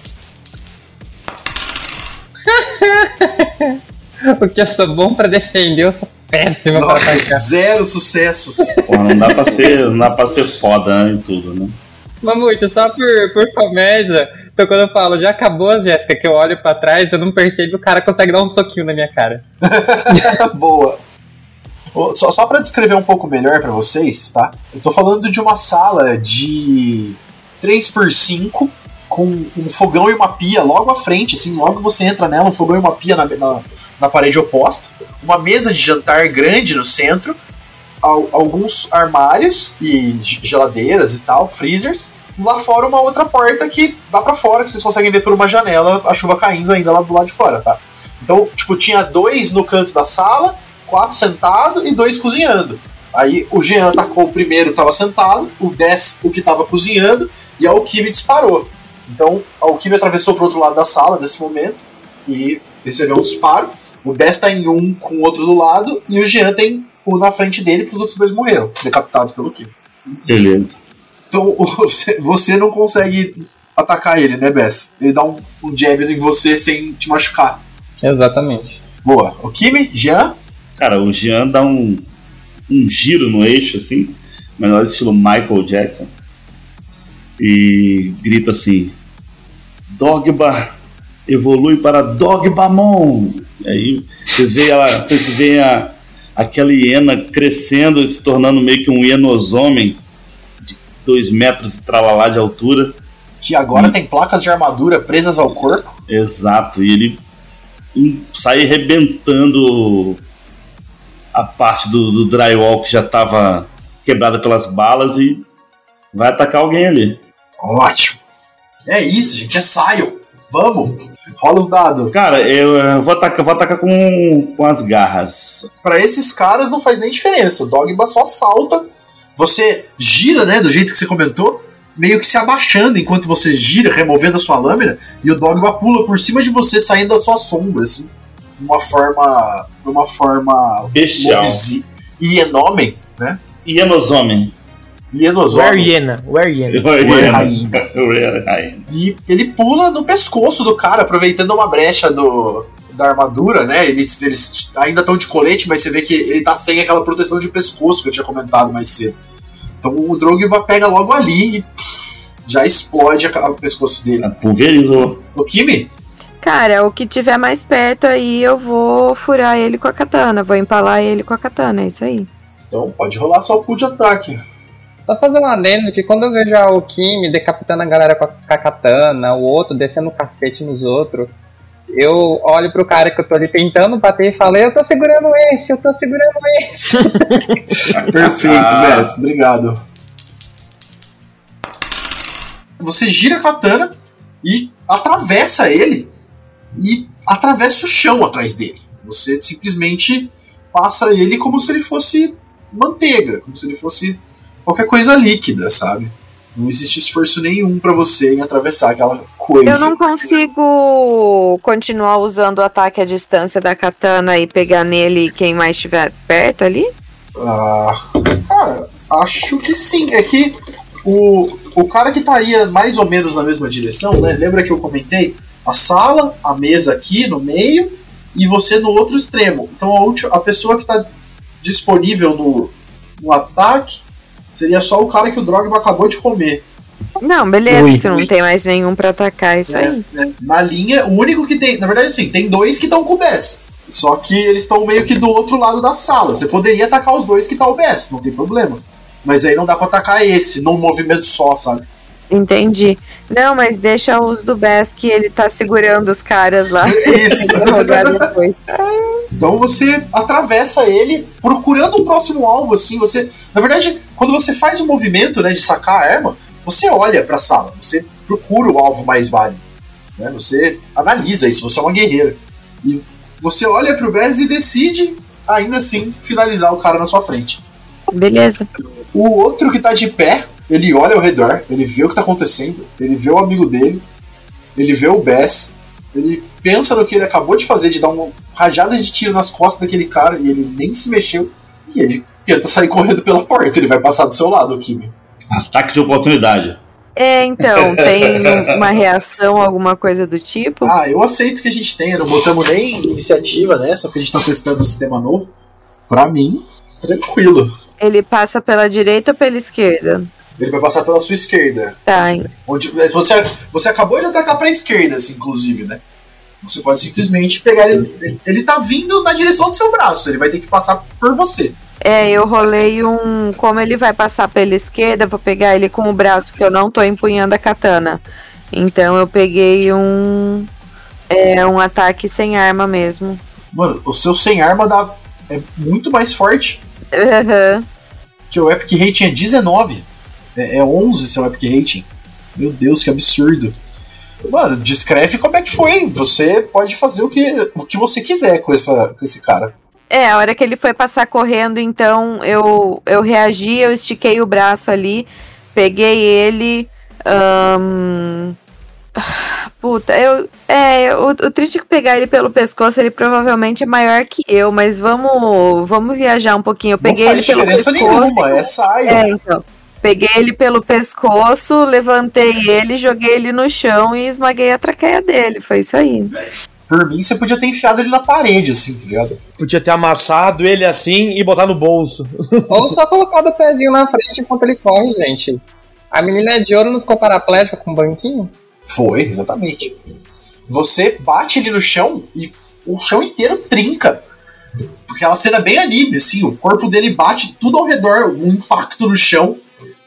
Porque eu sou bom pra defender, eu sou péssimo pra Nossa, atacar. zero sucessos. Pô, não dá pra ser, não dá pra ser foda né, em tudo, né? Mamute, só por, por comédia, então quando eu falo já acabou a Jéssica, que eu olho pra trás, eu não percebo, o cara consegue dar um soquinho na minha cara. Boa. Só, só para descrever um pouco melhor pra vocês, tá? Eu tô falando de uma sala de 3x5 com um fogão e uma pia logo à frente, assim, logo você entra nela, um fogão e uma pia na, na, na parede oposta, uma mesa de jantar grande no centro, al- alguns armários e ge- geladeiras e tal, freezers. Lá fora uma outra porta que dá pra fora, que vocês conseguem ver por uma janela a chuva caindo ainda lá do lado de fora, tá? Então, tipo, tinha dois no canto da sala, quatro sentados e dois cozinhando. Aí o Jean atacou o primeiro que tava sentado, o Bess o que tava cozinhando, e a Alquime disparou. Então a Alquime atravessou pro outro lado da sala nesse momento e recebeu um disparo. O Bess tá em um com o outro do lado, e o Jean tem um na frente dele, porque os outros dois morreram, decapitados pelo Kim. Beleza. Então você, você não consegue atacar ele, né, Bess? Ele dá um, um jab em você sem te machucar. Exatamente. Boa. O Kimi, Jean, Cara, o Jean dá um, um giro no eixo, assim, melhor estilo Michael Jackson. E grita assim: Dogba evolui para Dogbamon. E aí vocês veem, ela, vocês veem a, aquela hiena crescendo, se tornando meio que um hienosomem de 2 metros e tralalá de altura. que agora tem placas de armadura presas ao corpo. Exato, e ele sai arrebentando a parte do, do drywall que já estava quebrada pelas balas e vai atacar alguém ali. Ótimo. É isso, gente. É Sion. Vamos. Rola os dados. Cara, eu, eh, vou atacar, vou atacar com, com as garras. Pra esses caras não faz nem diferença. O Dogma só salta. Você gira, né? Do jeito que você comentou. Meio que se abaixando enquanto você gira, removendo a sua lâmina. E o Dogma pula por cima de você, saindo da sua sombra, assim. De uma forma. De uma forma. Bestial. Hienomem, né? Hienosomem. Where Hienosomem. Hiena? Where Hiena? Rainha. E ele pula no pescoço do cara, aproveitando uma brecha do, da armadura, né? Eles, eles ainda estão de colete, mas você vê que ele tá sem aquela proteção de pescoço que eu tinha comentado mais cedo. Então o Drogba pega logo ali e pff, já explode o pescoço dele. Pulverizou. O Kimi? Cara, o que tiver mais perto aí, eu vou furar ele com a katana. Vou empalar ele com a katana, é isso aí. Então pode rolar só o pulo de ataque. Só fazer um adendo que quando eu vejo a Okimi decapitando a galera com a, com a katana, o outro descendo o cacete nos outros, eu olho pro cara que eu tô ali tentando bater e falo, eu tô segurando esse, eu tô segurando esse. Perfeito, Ah. Bess. Obrigado. Você gira a katana e atravessa ele e atravessa o chão atrás dele. Você simplesmente passa ele como se ele fosse manteiga, como se ele fosse qualquer coisa líquida, sabe? Não existe esforço nenhum pra você em atravessar aquela coisa. Eu não consigo continuar usando o ataque à distância da katana e pegar nele quem mais estiver perto ali? Ah, cara, acho que sim. É que o, o cara que estaria mais ou menos na mesma direção, né? Lembra que eu comentei? A sala, a mesa aqui no meio e você no outro extremo. Então a, ulti- a pessoa que está disponível no, no ataque seria só o cara que o Drogba acabou de comer. Não, beleza, Ui. se não tem mais nenhum pra atacar, é isso aí. né? Na linha, o único que tem. Na verdade, sim, tem dois que estão com o Bess. Só que eles estão meio que do outro lado da sala. Você poderia atacar os dois que tá o Bess, não tem problema. Mas aí não dá pra atacar esse, num movimento só, sabe? Entendi. Não, mas deixa os do Bess que ele tá segurando os caras lá. Isso. Então você atravessa ele procurando o próximo alvo, assim. Você, na verdade, quando você faz o movimento, né, de sacar a arma, você olha pra sala, você procura o alvo mais válido, né? Você analisa isso. Você é uma guerreira e você olha pro Bez e decide ainda assim finalizar o cara na sua frente. Beleza. O outro que tá de pé, ele olha ao redor, ele vê o que tá acontecendo, ele vê o amigo dele, ele vê o Bess, ele pensa no que ele acabou de fazer, de dar um rajada de tiro nas costas daquele cara e ele nem se mexeu. E ele tenta sair correndo pela porta. Ele vai passar do seu lado, o Kimi. Ataque de oportunidade. É, então, tem uma reação, alguma coisa do tipo? Ah, eu aceito que a gente tenha. Não botamos nem iniciativa nessa, porque a gente tá testando o sistema novo. Pra mim, tranquilo. Ele passa pela direita ou pela esquerda? Ele vai passar pela sua esquerda. Tá, hein? Onde, você, você acabou de atacar pra esquerda, assim, inclusive, né? Você pode simplesmente pegar ele. Ele, ele tá vindo na direção do seu braço. Ele vai ter que passar por você. É, eu rolei um. Como ele vai passar pela esquerda, vou pegar ele com o braço, que eu não tô empunhando a katana. Então eu peguei um. É um ataque sem arma mesmo. Mano, o seu sem arma dá, é muito mais forte. Uhum. Que o Epic Rating é 19. É, é 11 seu Epic Rating. Meu Deus, que absurdo. Mano, descreve como é que foi. Você pode fazer o que, o que você quiser com, essa, com esse cara. É, a hora que ele foi passar correndo, então eu, eu reagi, eu estiquei o braço ali, peguei ele. ahn, Puta, eu. É, o, o triste é que pegar ele pelo pescoço, ele provavelmente é maior que eu, mas vamos, vamos viajar um pouquinho. Eu peguei não ele faz pelo diferença pescoço. nenhuma, é saia. É, então. Peguei ele pelo pescoço, levantei ele, joguei ele no chão e esmaguei a traqueia dele. Foi isso aí. Por mim, você podia ter enfiado ele na parede, assim, tá ligado? Podia ter amassado ele assim e botar no bolso. Ou só colocar o pezinho na frente enquanto ele corre, gente. A menina de ouro não ficou paraplégica com um banquinho? Foi, exatamente. Você bate ele no chão e o chão inteiro trinca. Porque ela cena é bem anime, assim, o corpo dele bate tudo ao redor, um impacto no chão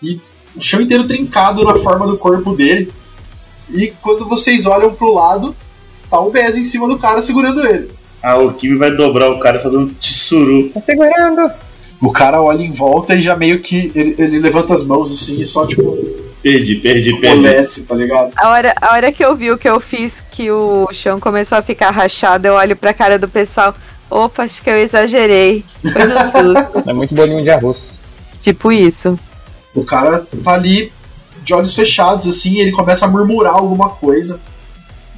e o chão inteiro trincado na forma do corpo dele. E quando vocês olham pro lado, tá o Bez em cima do cara segurando ele. Ah, o Kimi vai dobrar o cara e fazer um tsuru. Tá segurando. O cara olha em volta e já meio que ele, ele levanta as mãos assim e só tipo Perdi, perdi, perdi. amolece, tá ligado? A hora, a hora que eu vi o que eu fiz, que o chão começou a ficar rachado, eu olho pra cara do pessoal. Opa, acho que eu exagerei. Foi no susto. É muito bolinho de arroz. tipo isso. O cara tá ali de olhos fechados, assim, ele começa a murmurar alguma coisa.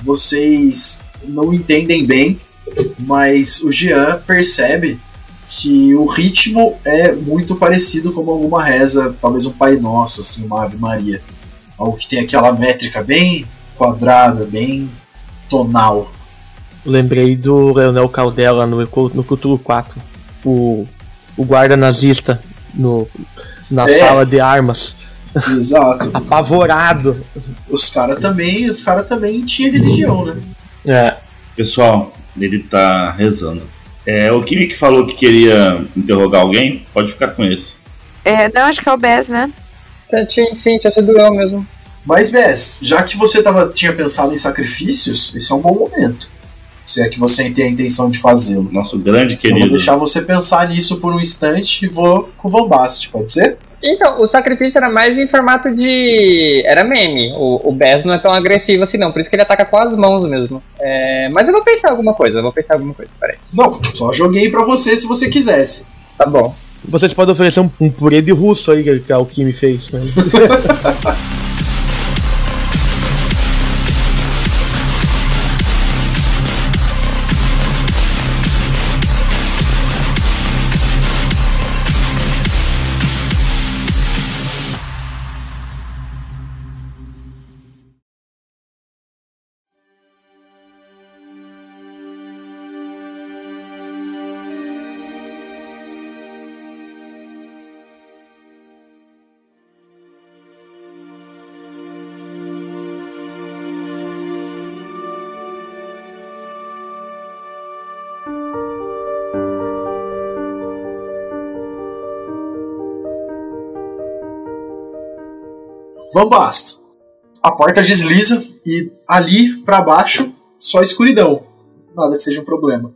Vocês não entendem bem, mas o Jean percebe que o ritmo é muito parecido com alguma reza, talvez um Pai Nosso, assim, uma Ave Maria. Algo que tem aquela métrica bem quadrada, bem tonal. Lembrei do Leonel Caldela no, no Cthulhu 4. O, o guarda nazista no, na É. sala de armas. Exato. Apavorado. Os caras também, os cara também tinham religião, né? É. Pessoal, ele tá rezando. É, o Kimi que falou que queria interrogar alguém, pode ficar com esse. É, não, acho que é o Bess, né? Sim, sim, tinha sido eu mesmo. Mas, Bess, já que você tava, tinha pensado em sacrifícios, esse é um bom momento. Se é que você tem a intenção de fazê-lo. Nosso grande Eu vou querido. deixar você pensar nisso por um instante e vou com o Van Bast, pode ser? Então, o sacrifício era mais em formato de. Era meme. O, o Bess não é tão agressivo assim, não. Por isso que ele ataca com as mãos mesmo. É, Mas eu vou pensar alguma coisa, eu vou pensar alguma coisa. Peraí. Não, só joguei pra você se você quisesse. Tá bom. Vocês podem oferecer um, um purê de russo aí que, que a Alquimi fez. Né? Van Bast. A porta desliza e ali pra baixo só escuridão. Nada que seja um problema.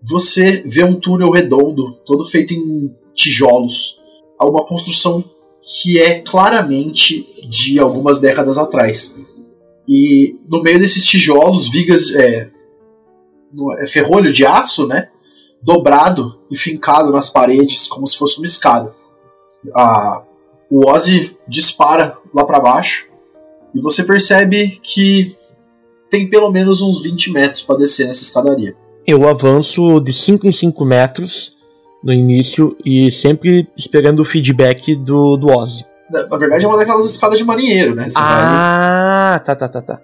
Você vê um túnel redondo, todo feito em tijolos. Há uma construção que é claramente de algumas décadas atrás. E no meio desses tijolos, vigas, é, é ferrolho de aço, né? Dobrado e fincado nas paredes, como se fosse uma escada. A, o Ozzy dispara lá pra baixo e você percebe que tem pelo menos uns 20 metros pra descer nessa escadaria. Eu avanço de 5 em 5 metros no início e sempre esperando o feedback do, do Ozzy. Na, na verdade, é uma daquelas escadas de marinheiro, né? Você vai- Ah, tá, tá, tá, tá.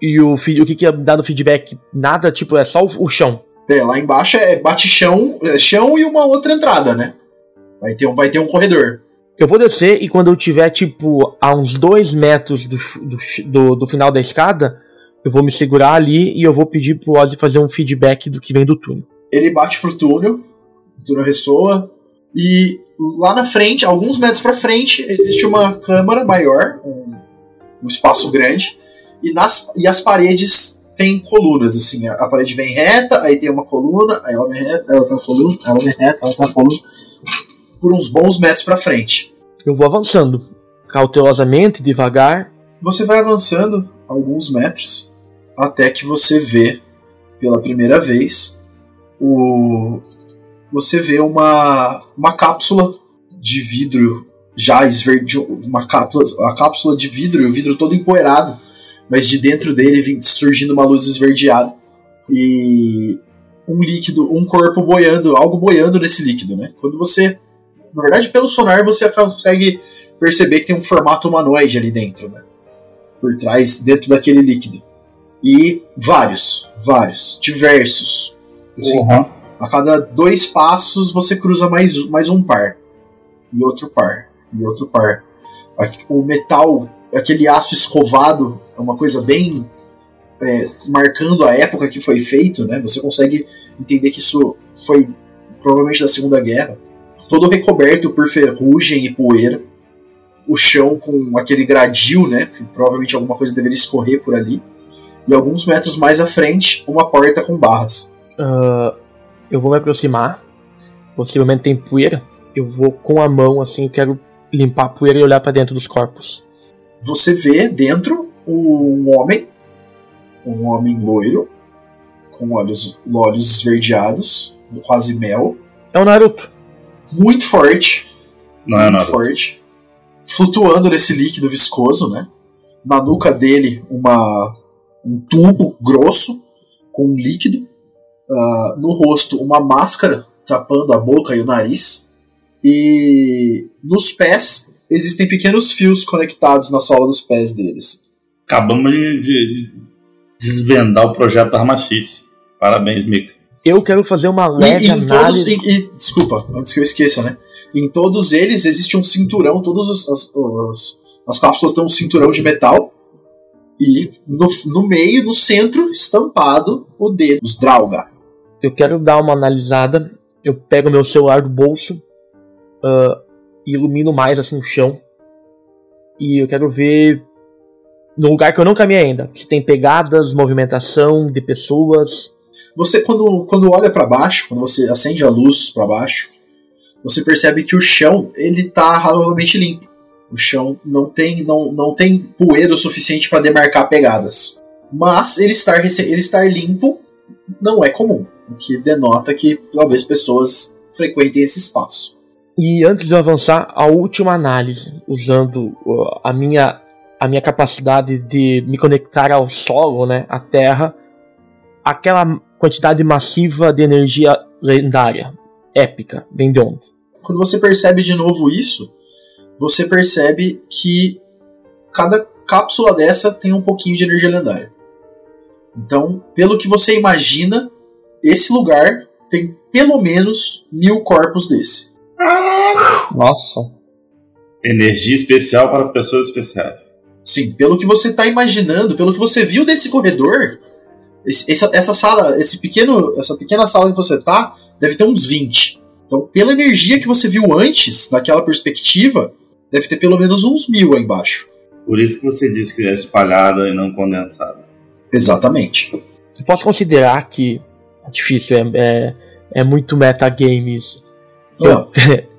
E o, o que, que ia dar no feedback? Nada, tipo, é só o, o chão. É, lá embaixo é bate chão, é chão e uma outra entrada, né? Vai ter um, vai ter um corredor. Eu vou descer e quando eu tiver, tipo, a uns dois metros do, do, do, do final da escada, eu vou me segurar ali e eu vou pedir pro Ozzy fazer um feedback do que vem do túnel. Ele bate pro túnel, o túnel ressoa, e lá na frente, alguns metros pra frente, existe uma câmara maior, um, um espaço grande, e, nas, e as paredes têm colunas, assim, a, a parede vem reta, aí tem uma coluna, aí ela vem reta, ela tem uma coluna, ela vem reta, ela tem uma coluna, por uns bons metros pra frente. Eu vou avançando, cautelosamente, devagar. Você vai avançando alguns metros até que você vê pela primeira vez o você vê uma uma cápsula de vidro já esverde uma cápsula a cápsula de vidro o vidro todo empoeirado mas de dentro dele vem surgindo uma luz esverdeada e um líquido um corpo boiando algo boiando nesse líquido né quando você na verdade pelo sonar você consegue perceber que tem um formato humanoide ali dentro né por trás dentro daquele líquido. E vários, vários, diversos. Assim, Uhum. A cada dois passos você cruza mais, mais um par. E outro par. E outro par. O metal, aquele aço escovado, é uma coisa bem. é, marcando a época que foi feito, né? Você consegue entender que isso foi provavelmente da Segunda Guerra. Todo recoberto por ferrugem e poeira o chão com aquele gradil, né? Que provavelmente alguma coisa deveria escorrer por ali. E alguns metros mais à frente, uma porta com barras. Ah, eu vou me aproximar. Possivelmente tem poeira. Eu vou com a mão, assim, eu quero limpar a poeira e olhar pra dentro dos corpos. Você vê dentro um homem, um homem loiro, com olhos, olhos esverdeados, quase mel, É o Naruto. Muito forte, Não é muito nada. forte, flutuando nesse líquido viscoso, né? Na nuca dele, uma, um tubo grosso com um líquido. Ah, no rosto, uma máscara tapando a boca e o nariz. E nos pés, existem pequenos fios conectados na sola dos pés deles. Acabamos de, de- de desvendar o projeto Arma X. Parabéns, Mika. Eu quero fazer uma leve e em todos, análise. e- e- desculpa, antes que eu esqueça, né? Em todos eles existe um cinturão, todas as, as, as- as cápsulas têm um cinturão de metal. E no, no meio, no centro, estampado o dedo, os Drauga. Eu quero dar uma analisada. Eu pego meu celular do bolso ah, e ilumino mais assim o chão. E eu quero ver no lugar que eu não caminhei ainda. Se tem pegadas, movimentação de pessoas. Você, quando, quando olha para baixo, quando você acende a luz para baixo, você percebe que o chão ele tá razoavelmente limpo. O chão não tem, não, não tem poeira o suficiente para demarcar pegadas. Mas ele estar, ele estar limpo não é comum, o que denota que talvez pessoas frequentem esse espaço. E antes de eu avançar, a última análise, usando uh, a minha, a minha capacidade de me conectar ao solo, né, à terra, aquela quantidade massiva de energia lendária, épica, vem de onde? Quando você percebe de novo isso, você percebe que cada cápsula dessa tem um pouquinho de energia lendária. Então, pelo que você imagina, esse lugar tem pelo menos mil corpos desse. Nossa. Energia especial para pessoas especiais. Sim, pelo que você está imaginando, pelo que você viu desse corredor, esse- essa, essa sala, esse pequeno, essa pequena sala que você tá, deve ter uns 20. Então, pela energia que você viu antes, naquela perspectiva, deve ter pelo menos uns mil aí embaixo. Por isso que você disse que é espalhada e não condensada. Exatamente. Eu posso considerar que é difícil, é, é, é muito metagame isso. Eu- Ah,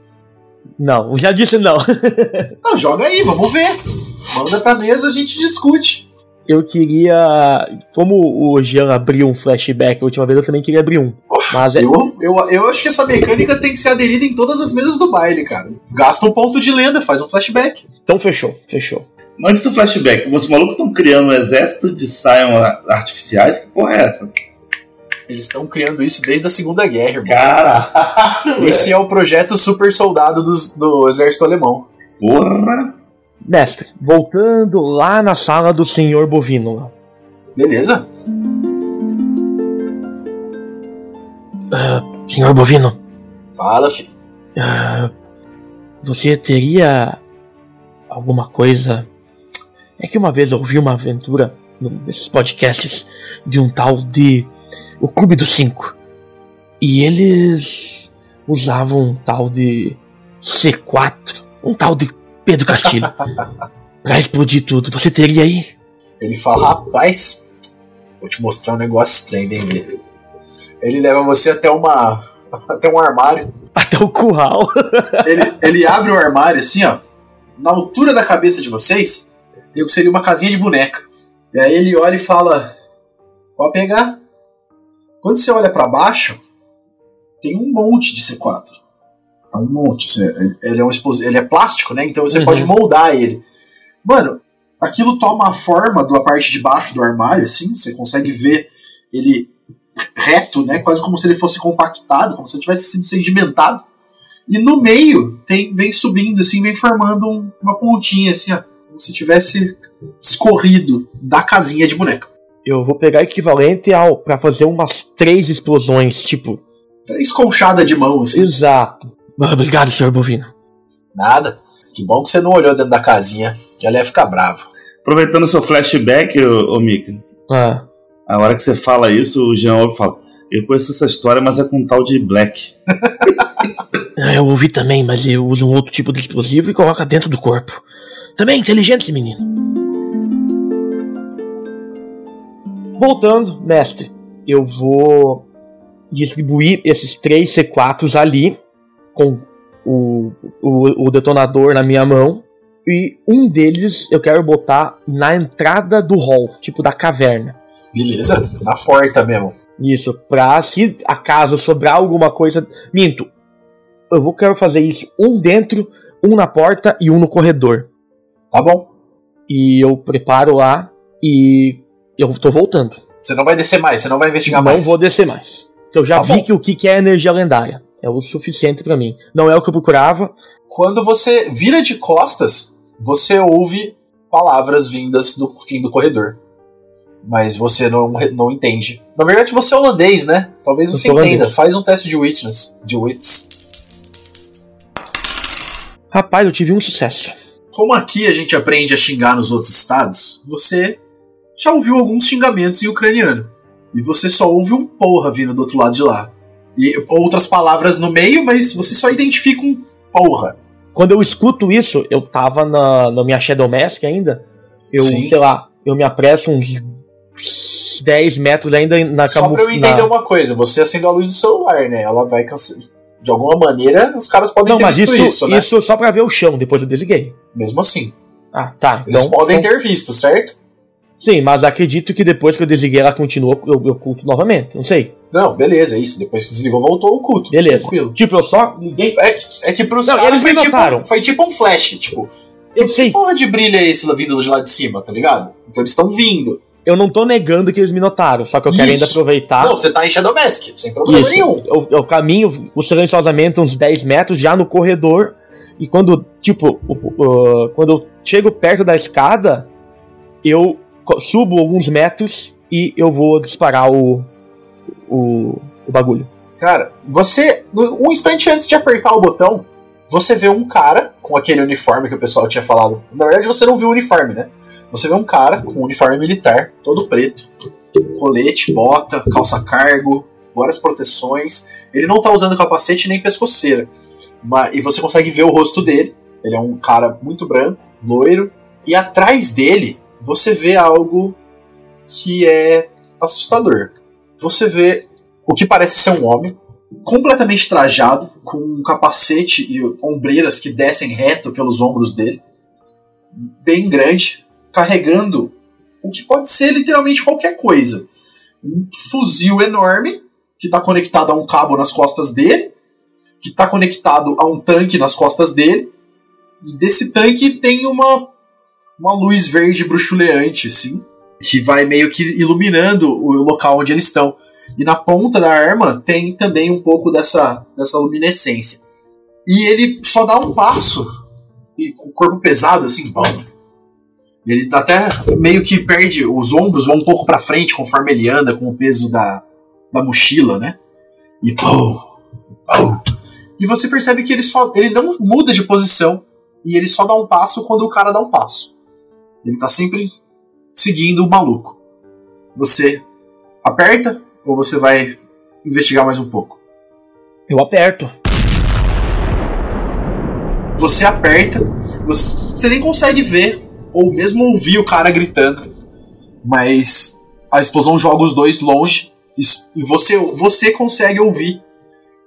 Não, já disse não. ah, joga aí, vamos ver. Manda pra mesa, a gente discute. Eu queria. Como o Jean abriu um flashback a última vez, eu também queria abrir um. Mas é, Eu, eu, eu acho que essa mecânica tem que ser aderida em todas as mesas do baile, cara. Gasta um ponto de lenda, faz um flashback. Então fechou, fechou. Antes do flashback, os malucos estão criando um exército de Sion artificiais? Que porra é essa? Eles estão criando isso desde a Segunda Guerra, irmão. Caralho! Esse é o projeto super soldado dos- do exército alemão. Porra! Mestre, voltando lá na sala do senhor bovino. Beleza? Ah, senhor bovino, Fala, filho. ah, você teria alguma coisa? É que uma vez eu ouvi uma aventura num desses podcasts de um tal de o Clube dos Cinco. E eles usavam um tal de C4, um tal de Pedro Castilho, pra explodir tudo. Você teria aí? Ele fala, rapaz, vou te mostrar um negócio estranho, bem ver. Ele leva você até uma. até um armário. Até o curral. Ele, ele abre o armário assim, ó. Na altura da cabeça de vocês, eu seria uma casinha de boneca. E aí ele olha e fala: Pode pegar. Quando você olha pra baixo, tem um monte de C4. É um monte. Você- Ele é, um ele é plástico, né? Então você Uhum. pode moldar ele. Mano, aquilo toma a forma da parte de baixo do armário, assim. Você consegue ver ele reto, né? Quase como se ele fosse compactado, como se ele tivesse sido sedimentado. E no meio tem, vem subindo, assim, vem formando um- uma pontinha, assim, ó. Como se tivesse escorrido da casinha de boneca. Eu vou pegar equivalente ao para fazer umas três explosões, tipo. Três colchadas de mão, assim. Exato. Obrigado, senhor bovino. Nada. Que bom que você não olhou dentro da casinha. Ela ia ficar brava. Aproveitando o seu flashback, ô, ô Mika, Ah, a hora que você fala isso, o Jean ouve e fala: Eu conheço essa história, mas é com um tal de Black. ah, eu ouvi também, mas eu uso um outro tipo de explosivo e coloca dentro do corpo. Também é inteligente esse menino. Voltando, mestre, eu vou distribuir esses três C4s ali com o, o, o detonador na minha mão. E um deles eu quero botar na entrada do hall, tipo da caverna. Beleza? Na porta mesmo. Isso, pra se acaso sobrar alguma coisa. Minto. Eu vou quero fazer isso um dentro, um na porta e um no corredor. Tá bom. E eu preparo lá e eu tô voltando. Você não vai descer mais, você não vai investigar não mais. vou descer mais. Porque eu já Tá vi bom. que o que é energia lendária. É o suficiente pra mim. Não é o que eu procurava. Quando você vira de costas, você ouve palavras vindas do fim do corredor. Mas você não, não entende. Na verdade, você é holandês, né? Talvez você entenda. holandês. Faz um teste de witness. De wits. Rapaz, eu tive um sucesso. Como aqui a gente aprende a xingar nos outros estados, você já ouviu alguns xingamentos em ucraniano. E você só ouve um porra vindo do outro lado de lá. E outras palavras no meio, mas você só identifica um porra. Quando eu escuto isso, eu tava na, na minha Shadow Mask ainda. Eu, Sim. sei lá, eu me apresso uns 10 metros ainda na Só pra eu entender uma coisa, você acendeu a luz do celular, né? Ela vai cancelar. De alguma maneira, os caras podem Não, ter mas visto isso, isso, né? isso só pra ver o chão, depois eu desliguei. Mesmo assim. Ah, tá. Eles Então, podem então- ter visto, certo? Sim, mas acredito que depois que eu desliguei ela continuou, eu, eu culto novamente. Não sei. Não, beleza, é isso. Depois que desligou, voltou o culto. Beleza. Tranquilo. Tipo, eu só liguei. É que pros Não, caras eles foi me notaram. tipo, foi tipo um flash, tipo. Que Sim. porra de brilho é esse vindo de lá de cima, tá ligado? Então eles estão vindo. Eu não tô negando que eles me notaram, só que eu quero ainda Isso. aproveitar. Não, você tá em Shadow Mask, sem problema Isso. nenhum. Eu, eu caminho o silenciosamente uns 10 metros já no corredor. E quando, tipo, o- o- quando eu chego perto da escada, eu subo alguns metros e eu vou disparar o, o, o bagulho. Cara, você, um instante antes de apertar o botão, você vê um cara com aquele uniforme que o pessoal tinha falado. Na verdade, você não viu o uniforme, né? Você vê um cara com um uniforme militar, todo preto, colete, bota, calça cargo, várias proteções. Ele não tá usando capacete nem pescoceira. Mas, e você consegue ver o rosto dele. Ele é um cara muito branco, loiro. E atrás dele, você vê algo que é assustador. Você vê o que parece ser um homem, completamente trajado, com um capacete e ombreiras que descem reto pelos ombros dele, bem grande, carregando o que pode ser literalmente qualquer coisa. Um fuzil enorme, que está conectado a um cabo nas costas dele, que está conectado a um tanque nas costas dele, e desse tanque tem uma, uma luz verde bruxuleante, assim, que vai meio que iluminando o local onde eles estão. E na ponta da arma tem também um pouco dessa, dessa luminescência. E ele só dá um passo, e com o corpo pesado, assim, bom. Ele tá até meio que perde, os ombros vão um pouco para frente conforme ele anda com o peso da, da mochila, né? E pô, pô. E você percebe que ele só ele não muda de posição e ele só dá um passo quando o cara dá um passo. Ele tá sempre seguindo o maluco. Você aperta ou você vai investigar mais um pouco? Eu aperto. Você aperta, você, nem consegue ver ou mesmo ouvir o cara gritando, mas a explosão joga os dois longe e você, você consegue ouvir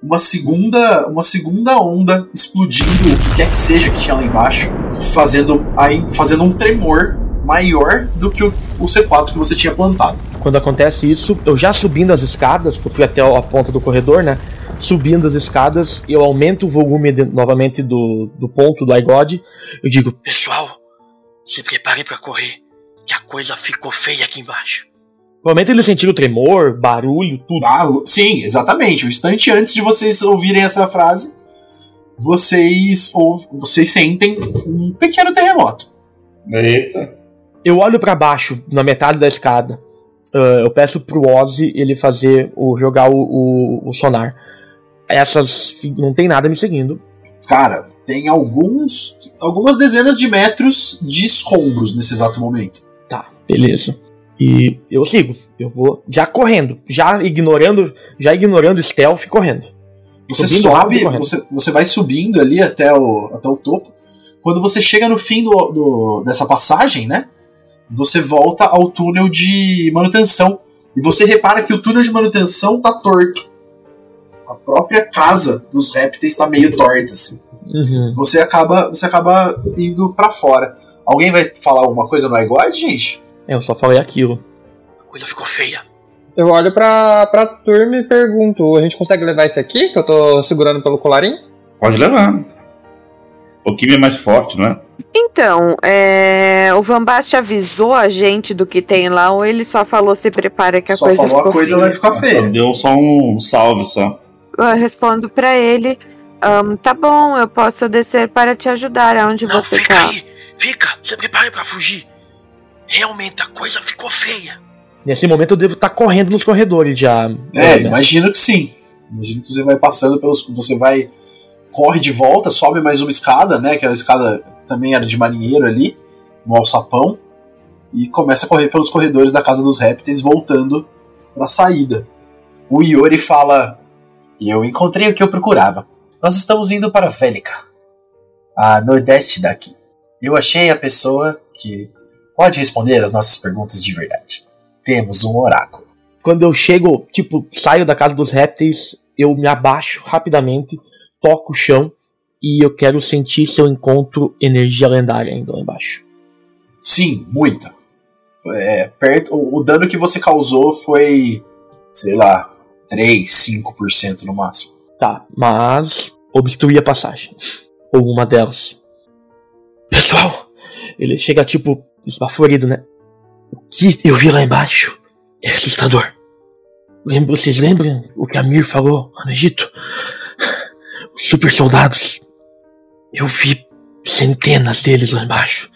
uma segunda, uma segunda onda explodindo o que quer que seja que tinha lá embaixo, fazendo, fazendo um tremor maior do que o, o C4 que você tinha plantado. Quando acontece isso, eu já subindo as escadas, eu fui até a ponta do corredor, né? Subindo as escadas, eu aumento o volume de, novamente do, do ponto do iGod. Eu digo, pessoal, se preparem para correr, que a coisa ficou feia aqui embaixo. Provavelmente eles sentiram tremor, barulho, tudo. Ah, sim, exatamente. Um instante antes de vocês ouvirem essa frase, vocês ou vocês sentem um pequeno terremoto. Eita. Eu olho para baixo, na metade da escada. Uh, eu peço pro Ozzy ele fazer o jogar o, o, o, sonar. Essas não tem nada me seguindo. Cara, tem alguns algumas dezenas de metros de escombros nesse exato momento. Tá, beleza. E eu sigo. Eu vou já correndo, já ignorando, já ignorando stealth correndo. Você sobe, você, você vai subindo ali até o, até o topo. Quando você chega no fim do, do, dessa passagem, né? Você volta ao túnel de manutenção. E você repara que o túnel de manutenção tá torto. A própria casa dos répteis tá meio torta, assim. Uhum. Você acaba, você acaba indo para fora. Alguém vai falar alguma coisa no iGod, gente? Eu só falei aquilo. A coisa ficou feia. Eu olho pra, pra turma e pergunto: a gente consegue levar esse aqui que eu tô segurando pelo colarinho? Pode levar. O Kimi é mais forte, não é? Então, é... o Van Bast avisou a gente do que tem lá ou ele só falou se prepara que a só coisa falou ficou a coisa feia? vai ficar feia. Só deu só um salve só. Eu respondo pra ele: "Ahn, tá bom, eu posso descer para te ajudar aonde Não, você fica tá. aí. Fica, se prepare para fugir. Realmente a coisa ficou feia. Nesse momento eu devo estar correndo nos corredores já. É, imagino que sim. Imagino que você vai passando pelos. Você vai. Corre de volta, sobe mais uma escada, né? Aquela escada também era de marinheiro ali, no alçapão. E começa a correr pelos corredores da Casa dos Répteis, voltando pra saída. O Iori fala: E eu encontrei o que eu procurava. Nós estamos indo para Vélica, a nordeste daqui. Eu achei a pessoa que pode responder as nossas perguntas de verdade. Temos um oráculo. Quando eu chego, tipo, saio da casa dos répteis, eu me abaixo rapidamente, toco o chão e eu quero sentir se eu encontro energia lendária ainda lá embaixo. Sim, muita. É, perto, o, o dano que você causou foi, sei lá, 3, 5% no máximo. Tá, mas obstruir a passagem. Ou uma delas. Pessoal, ele chega tipo esbaforido, né? O que eu vi lá embaixo é assustador. Lembra, vocês lembram o que a Mir falou lá no Egito? Super soldados. Eu vi centenas deles lá embaixo.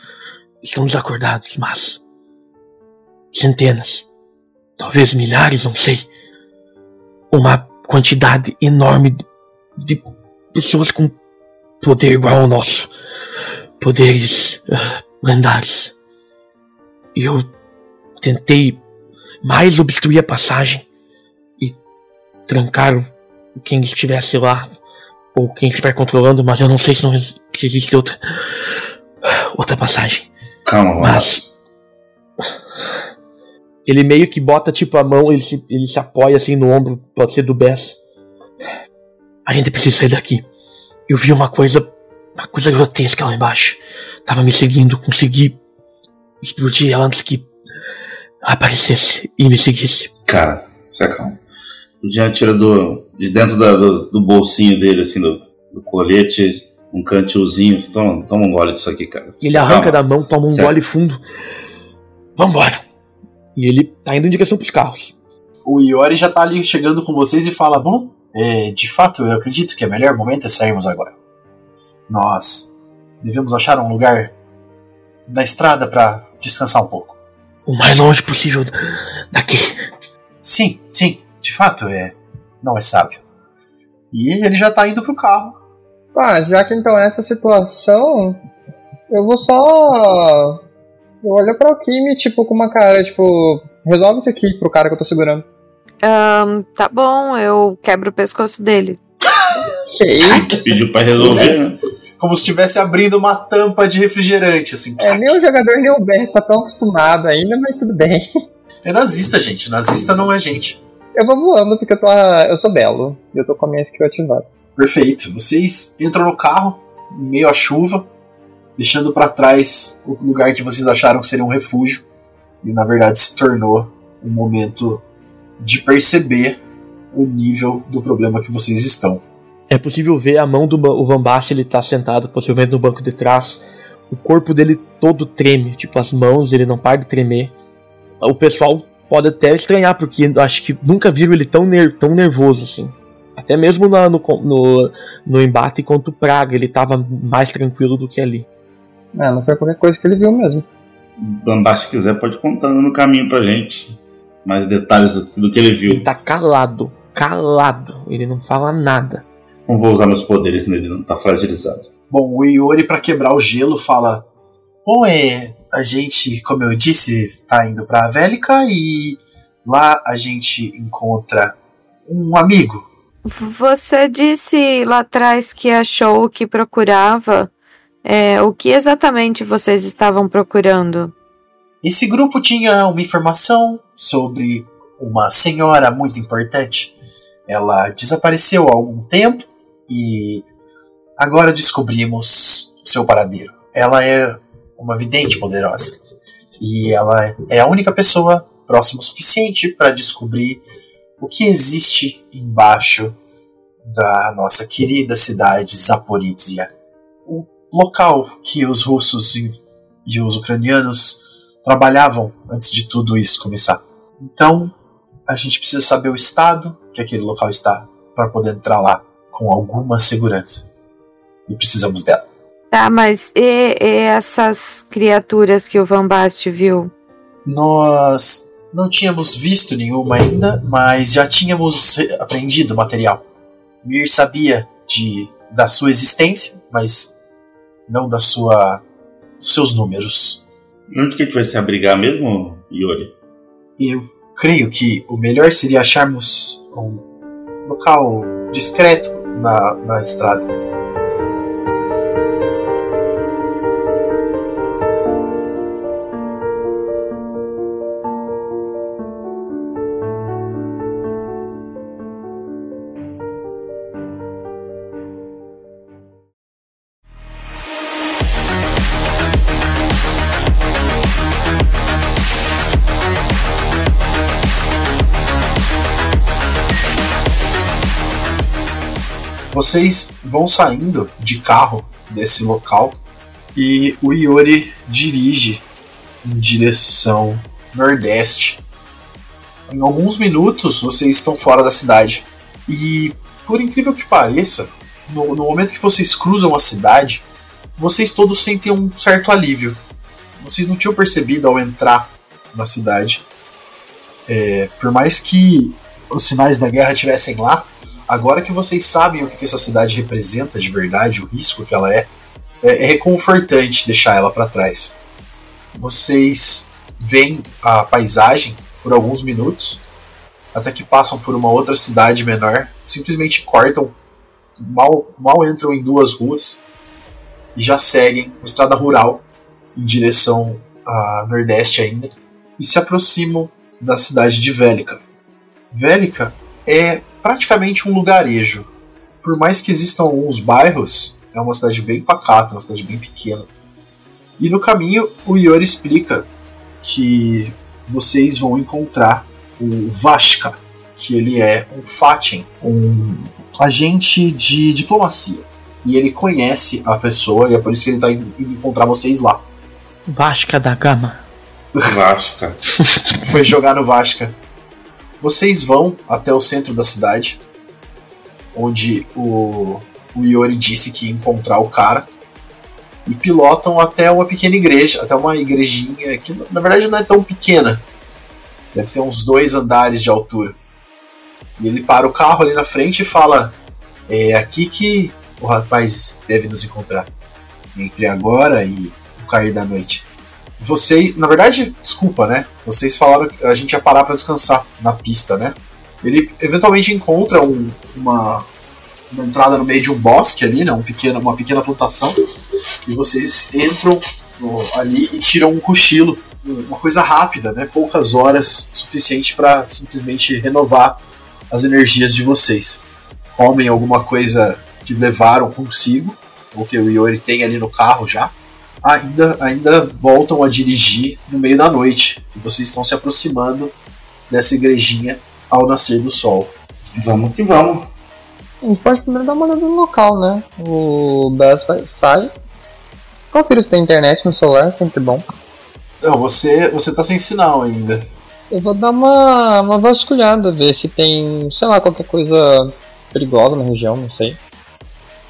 Estão desacordados, mas. Centenas. Talvez milhares, não sei. Uma quantidade enorme de, pessoas com poder igual ao nosso. Poderes ah, lendários. Eu tentei mais obstruir a passagem e trancaram quem estivesse lá ou quem estiver controlando, mas eu não sei se, não, se existe outra outra passagem. Calma. Mas ele meio que bota tipo a mão, ele se, ele se apoia assim no ombro, pode ser do Bess. A gente precisa sair daqui. Eu vi uma coisa, uma coisa grotesca lá embaixo. Tava me seguindo, consegui explodir ela antes que aparecesse e me seguisse. Cara, se acalma. O Jean tira do, de dentro da- do, do bolsinho dele, assim, do, do colete, um cantilzinho. Toma, toma um gole disso aqui, cara. Ele arranca acalma. da mão, toma um Certo. gole fundo. Vambora! E ele tá indo em direção pros carros. o Iori já tá ali chegando com vocês e fala: Bom, é, de fato, eu acredito que o melhor momento é sairmos agora. Nós devemos achar um lugar na estrada para descansar um pouco. O mais longe possível daqui. Sim, sim, de fato, é. Não é sábio. E ele já tá indo pro carro. Ah, já que então é essa situação, eu vou só. Eu olho pra Kimi, tipo, com uma cara, tipo, resolve isso aqui pro cara que eu tô segurando. Ahn, tá bom, eu quebro o pescoço dele. Ok. Pediu pra resolver, né? Como se estivesse abrindo uma tampa de refrigerante, assim. É, nem o jogador nem o Ben tá tão acostumado ainda, mas tudo bem. É nazista, gente. Nazista não é gente. Eu vou voando porque eu tô. Eu sou belo. E eu tô com a minha skill ativada. Perfeito. Vocês entram no carro, em meio à chuva, deixando pra trás o lugar que vocês acharam que seria um refúgio. E na verdade se tornou um momento de perceber o nível do problema que vocês estão. É possível ver a mão do o Van Basten, ele tá sentado possivelmente no banco de trás. O corpo dele todo treme, tipo as mãos, ele não para de tremer. O pessoal pode até estranhar, porque acho que nunca viram ele tão, ner- tão nervoso assim. Até mesmo na- no, no, no embate contra o Praga, ele tava mais tranquilo do que ali. É, não foi qualquer coisa que ele viu mesmo. Bambá, se quiser, pode contando no caminho pra gente. Mais detalhes do, do que ele Ele viu. tá calado, calado. Ele não fala nada. Não vou usar meus poderes nele, não tá fragilizado. Bom, o Iori, pra quebrar o gelo, fala: Bom, é. A gente, como eu disse, tá indo pra Vélica e lá a gente encontra um amigo. Você disse lá atrás que achou o que procurava. É, o que exatamente vocês estavam procurando? Esse grupo tinha uma informação sobre uma senhora muito importante. Ela desapareceu há algum tempo e agora descobrimos seu paradeiro. Ela é uma vidente poderosa e ela é a única pessoa próxima o suficiente para descobrir o que existe embaixo da nossa querida cidade Zaporizhia. O local que os russos e, e os ucranianos trabalhavam antes de tudo isso começar. Então, a gente precisa saber o estado que aquele local está para poder entrar lá com alguma segurança. E precisamos dela. Tá, mas e, e essas criaturas que o Van Bast viu? Nós não tínhamos visto nenhuma ainda, mas já tínhamos re- aprendido o material. Mir sabia de da sua existência, mas não da sua dos seus números. Onde que a gente vai se abrigar mesmo, Yuri? Eu creio que o melhor seria acharmos um local discreto na, na estrada. Vocês vão saindo de carro desse local e o Iori dirige em direção nordeste. Em alguns minutos vocês estão fora da cidade. E por incrível que pareça, no, no momento que vocês cruzam a cidade, vocês todos sentem um certo alívio. Vocês não tinham percebido ao entrar na cidade. É, por mais que os sinais da guerra estivessem lá, agora que vocês sabem o que que essa cidade representa de verdade, o risco que ela é, é, é reconfortante deixar ela para trás. Vocês veem a paisagem por alguns minutos, até que passam por uma outra cidade menor, simplesmente cortam, mal, mal entram em duas ruas e já seguem uma estrada rural em direção a nordeste ainda e se aproximam da cidade de Vélica. Vélica é praticamente um lugarejo. Por mais que existam alguns bairros, é uma cidade bem pacata, uma cidade bem pequena. E no caminho, o Iori explica que vocês vão encontrar o Vashka, que ele é um Fatin, um agente de diplomacia. E ele conhece a pessoa e é por isso que ele está indo encontrar vocês lá. Vasca da Gama. Vasca. Foi jogar no Vashka. Vocês vão até o centro da cidade, onde o, o disse que ia encontrar o cara, e pilotam até uma pequena igreja, até uma igrejinha que na verdade não é tão pequena, deve ter uns dois andares de altura. E ele para o carro ali na frente e fala: É aqui que o rapaz deve nos encontrar. Entre agora e o cair da noite. Vocês, na verdade, desculpa, né? Vocês falaram que a gente ia parar para descansar na pista, né? Ele eventualmente encontra um, uma, uma entrada no meio de um bosque ali, né? Um pequeno, uma pequena plantação. E vocês entram no, ali e tiram um cochilo. Uma coisa rápida, né? Poucas horas, suficiente para simplesmente renovar as energias de vocês. Comem alguma coisa que levaram consigo, ou que o Iori tem ali no carro já ainda, ainda voltam a dirigir no meio da noite. E vocês estão se aproximando dessa igrejinha ao nascer do sol. Vamos que vamos. A gente pode primeiro dar uma olhada no local, né? O Bess vai, sai. Confira se tem internet no celular, sempre bom. Não, você, você tá sem sinal ainda. Eu vou dar uma, uma vasculhada, ver se tem, sei lá, qualquer coisa perigosa na região, não sei.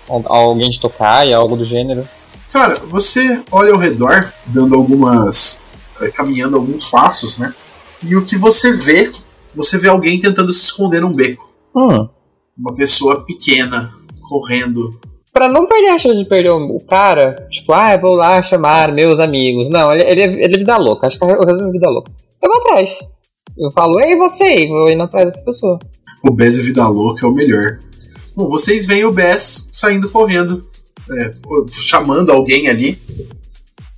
Alguém de tocar e algo do gênero. Cara, você olha ao redor, dando algumas. É, caminhando alguns passos, né? E o que você vê, você vê alguém tentando se esconder num beco. Hum. Uma pessoa pequena, correndo. Pra não perder a chance de perder o cara, tipo, ah, vou lá chamar meus amigos. Não, ele, ele, ele é vida louca, acho que eu resumo é vida louca. Eu vou atrás. Eu falo, ei você, vou indo atrás dessa pessoa. O Bess e Vida Louca é o melhor. Bom, vocês veem o Bess saindo correndo é, chamando alguém ali.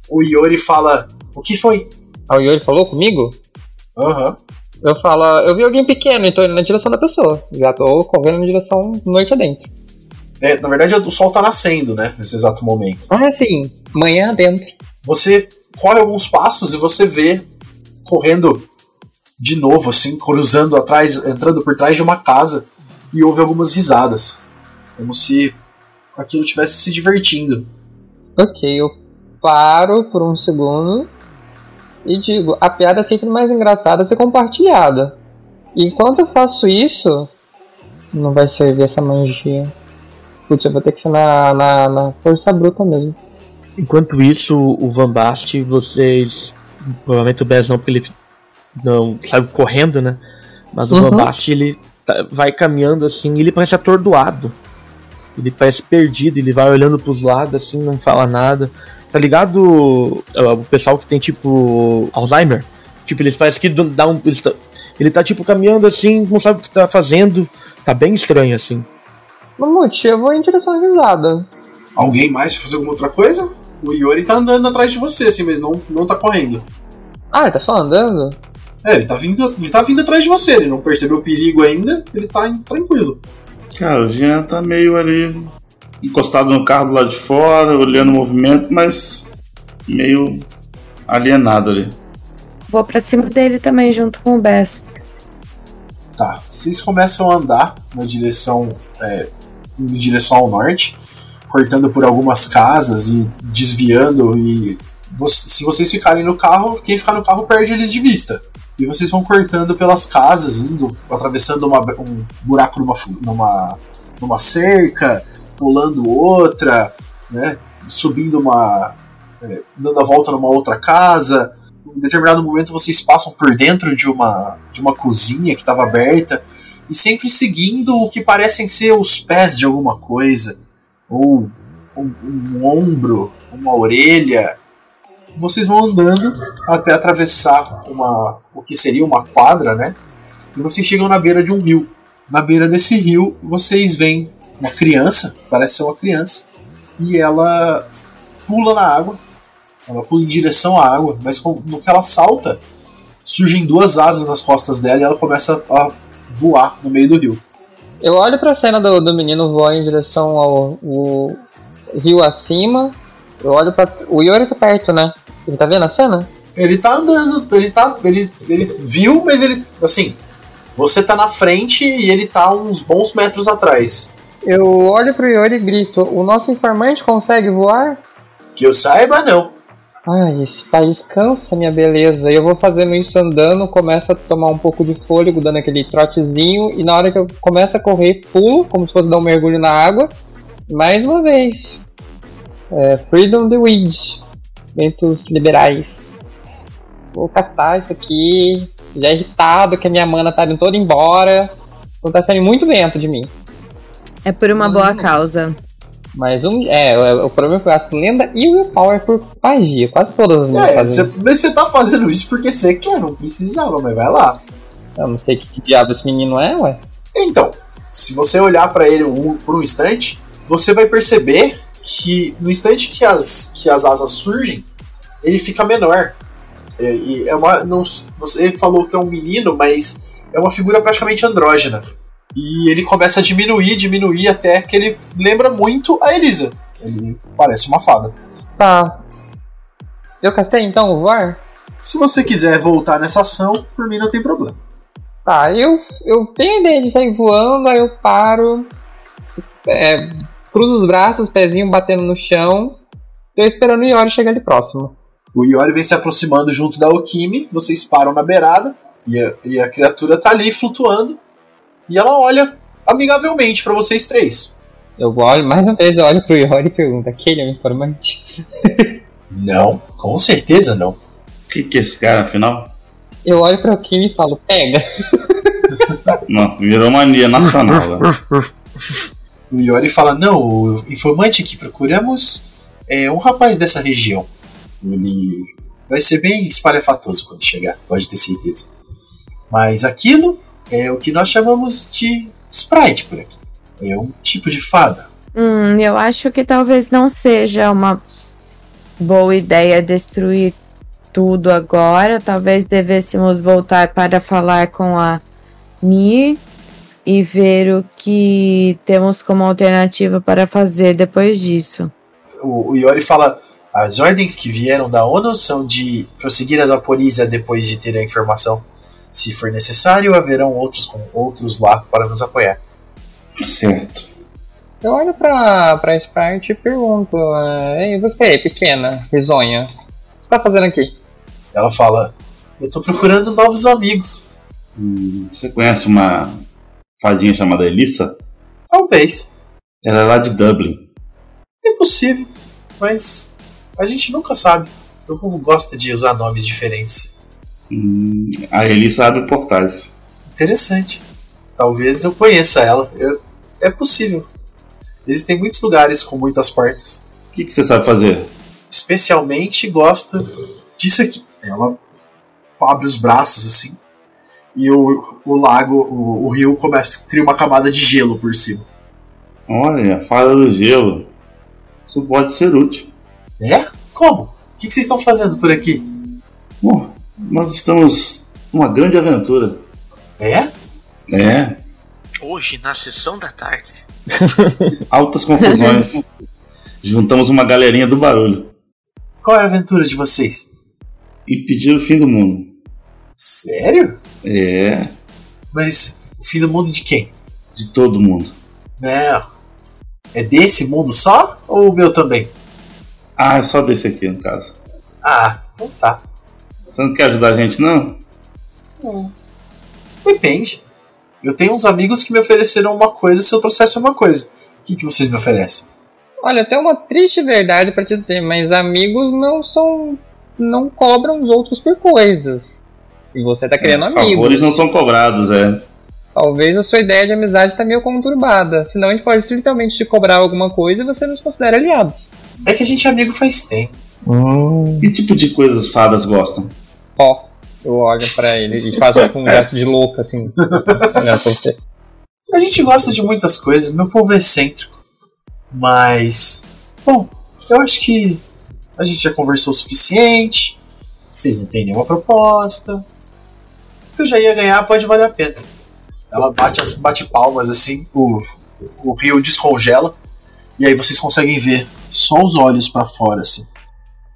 O Yori fala: O que foi? Ah, o Yori falou comigo? Aham. Uhum. Eu falo: Eu vi alguém pequeno e tô indo na direção da pessoa. Já tô correndo na direção noite adentro. É, na verdade, o sol tá nascendo, né? Nesse exato momento. Ah, sim. Manhã adentro. Você corre alguns passos e você vê correndo de novo, assim, cruzando atrás, entrando por trás de uma casa e ouve algumas risadas. Como se aquilo estivesse se divertindo. Ok, eu paro por um segundo e digo: a piada é sempre mais engraçada ser compartilhada. E enquanto eu faço isso, não vai servir essa magia. Putz, eu vou ter que ser na, na, na força bruta mesmo. Enquanto isso, o Van Bast, vocês. Provavelmente o Bez não, porque ele não sabe correndo, né? Mas o uhum. Van Bast, ele tá, vai caminhando assim, ele parece atordoado. Ele parece perdido, ele vai olhando pros lados assim, não fala nada. Tá ligado é, o pessoal que tem tipo Alzheimer? Tipo, eles parecem que dá um. Ele tá, ele tá tipo caminhando assim, não sabe o que tá fazendo. Tá bem estranho assim. Mamute, eu vou em direção à risada. Alguém mais fazer alguma outra coisa? O Yori tá andando atrás de você, assim, mas não, não tá correndo. Ah, ele tá só andando? É, ele tá vindo, ele tá vindo atrás de você, ele não percebeu o perigo ainda, ele tá tranquilo. Cara, o Jean tá meio ali encostado no carro do lado de fora, olhando o movimento, mas meio alienado ali. Vou pra cima dele também, junto com o Bess. Tá, vocês começam a andar na direção. É, indo em direção ao norte, cortando por algumas casas e desviando. E se vocês ficarem no carro, quem ficar no carro perde eles de vista. E vocês vão cortando pelas casas, indo, atravessando uma, um buraco numa, numa, numa cerca, pulando outra, né? Subindo uma. É, dando a volta numa outra casa. Em determinado momento vocês passam por dentro de uma, de uma cozinha que estava aberta e sempre seguindo o que parecem ser os pés de alguma coisa, ou um, um ombro, uma orelha, vocês vão andando até atravessar uma, o que seria uma quadra, né? E vocês chegam na beira de um rio. Na beira desse rio, vocês veem uma criança, parece ser uma criança, e ela pula na água. Ela pula em direção à água, mas no que ela salta, surgem duas asas nas costas dela e ela começa a voar no meio do rio. Eu olho para a cena do, do menino voar em direção ao, ao rio acima. Eu olho para o Yori tá perto, né? Ele tá vendo a cena? Ele tá andando, ele tá. Ele, ele viu, mas ele. Assim, você tá na frente e ele tá uns bons metros atrás. Eu olho pro Yori e grito: O nosso informante consegue voar? Que eu saiba, não. Ai, esse país cansa minha beleza. Eu vou fazendo isso andando, começo a tomar um pouco de fôlego, dando aquele trotezinho, e na hora que eu começo a correr, pulo, como se fosse dar um mergulho na água. Mais uma vez. É, Freedom the Wind. Ventos liberais. Vou castar isso aqui. Já irritado que a minha mana tá indo toda embora. Então tá saindo muito vento de mim. É por uma boa causa. Mas um, é, o, o problema é que eu gasto lenda e willpower por magia. Quase todas as minhas É, você, mas você tá fazendo isso porque você quer, não precisava, mas vai lá. Eu não sei que diabo esse menino é, ué. Então, se você olhar pra ele um, por um instante, você vai perceber que no instante que as, que as asas surgem, ele fica menor. É, e é uma, não, você falou que é um menino, mas é uma figura praticamente andrógena. E ele começa a diminuir, diminuir até que ele lembra muito a Elisa. Ele parece uma fada. Tá. Eu castei então o voar? Se você quiser voltar nessa ação, por mim não tem problema. Tá, eu, eu tenho a ideia de sair voando, aí eu paro, é, cruzo os braços, pezinho batendo no chão, tô esperando o Yori chegar ali próximo. O Iori vem se aproximando junto da Okimi, vocês param na beirada, e a, e a criatura tá ali flutuando, e ela olha amigavelmente pra vocês três. Eu olho, mais uma vez, eu olho pro Yori e pergunto, aquele é o informante? Não, com certeza não. O que, que é esse cara, afinal? Eu olho pra Kimi e falo, pega. Não, virou mania nacional. O Iori fala: Não, o informante que procuramos é um rapaz dessa região. Ele vai ser bem espalhafatoso quando chegar, pode ter certeza. Mas aquilo é o que nós chamamos de sprite por aqui. É um tipo de fada. Hum, eu acho que talvez não seja uma boa ideia destruir tudo agora. Talvez devêssemos voltar para falar com a Mi e ver o que temos como alternativa para fazer depois disso. O, o Iori fala: As ordens que vieram da ONU são de prosseguir a Zaporizhia depois de ter a informação. Se for necessário, haverão outros com outros lá para nos apoiar. Certo. Eu olho pra, pra Sprite e pergunto, é, Ei, você, pequena, risonha, o que você tá fazendo aqui? Ela fala: Eu tô procurando novos amigos. Hum, você conhece uma fadinha chamada Elissa? Talvez. Ela é lá de Dublin. É possível, mas a gente nunca sabe. O povo gosta de usar nomes diferentes. Hum, a Elissa abre portais. Interessante. Talvez eu conheça ela. Eu- é possível. Existem muitos lugares com muitas portas. O que, que você sabe fazer? Especialmente gosto disso aqui. Ela abre os braços assim. E o, o lago, o, o rio começa cria uma camada de gelo por cima. Olha, fada do gelo. Isso pode ser útil. É? Como? O que que vocês estão fazendo por aqui? Bom, nós estamos numa grande aventura. É? É, Hoje, na sessão da tarde. altas confusões. Juntamos uma galerinha do barulho. Qual é a aventura de vocês? Impedir o fim do mundo. Sério? É, Mas o fim do mundo de quem? de todo mundo. Não. É desse mundo só? Ou o meu também? Ah, é só desse aqui, no caso. Ah, então tá. Você não quer ajudar a gente, não? Depende. Eu tenho uns amigos que me ofereceram uma coisa se eu trouxesse uma coisa. O que, que vocês me oferecem? Olha, eu tenho uma triste verdade pra te dizer, mas amigos não são. não cobram os outros por coisas. E você tá querendo É, amigos. Favores não são cobrados, é. Talvez a sua ideia de amizade tá meio conturbada. Senão a gente pode literalmente te cobrar alguma coisa e você nos considera aliados. É que a gente é amigo faz tempo. Que tipo de coisas fadas gostam? Ó, eu olho pra ele e faço tipo, um gesto de louco, assim. A gente gosta de muitas coisas, meu povo é excêntrico. Mas. Bom, eu acho que a gente já conversou o suficiente. Vocês não têm nenhuma proposta. O que eu já ia ganhar pode valer a pena. Ela bate as bate palmas assim, o, o rio descongela. E aí vocês conseguem ver só os olhos pra fora, assim.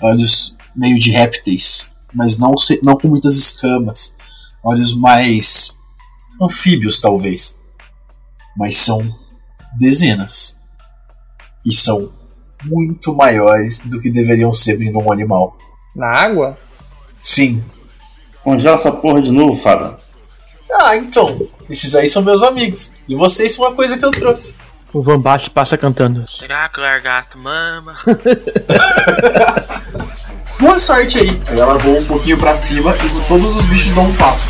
Olhos meio de répteis, mas não, não com muitas escamas. Olhos mais anfíbios, talvez mas são dezenas. E são muito maiores do que deveriam ser vindo um animal. Na água? Sim. Congela essa porra de novo, Fada. Ah, então. Esses aí são meus amigos. E vocês são uma coisa que eu trouxe. O Van passa cantando. Será que o largato mama? Boa sorte aí. Aí ela voa um pouquinho pra cima e todos os bichos dão um passo.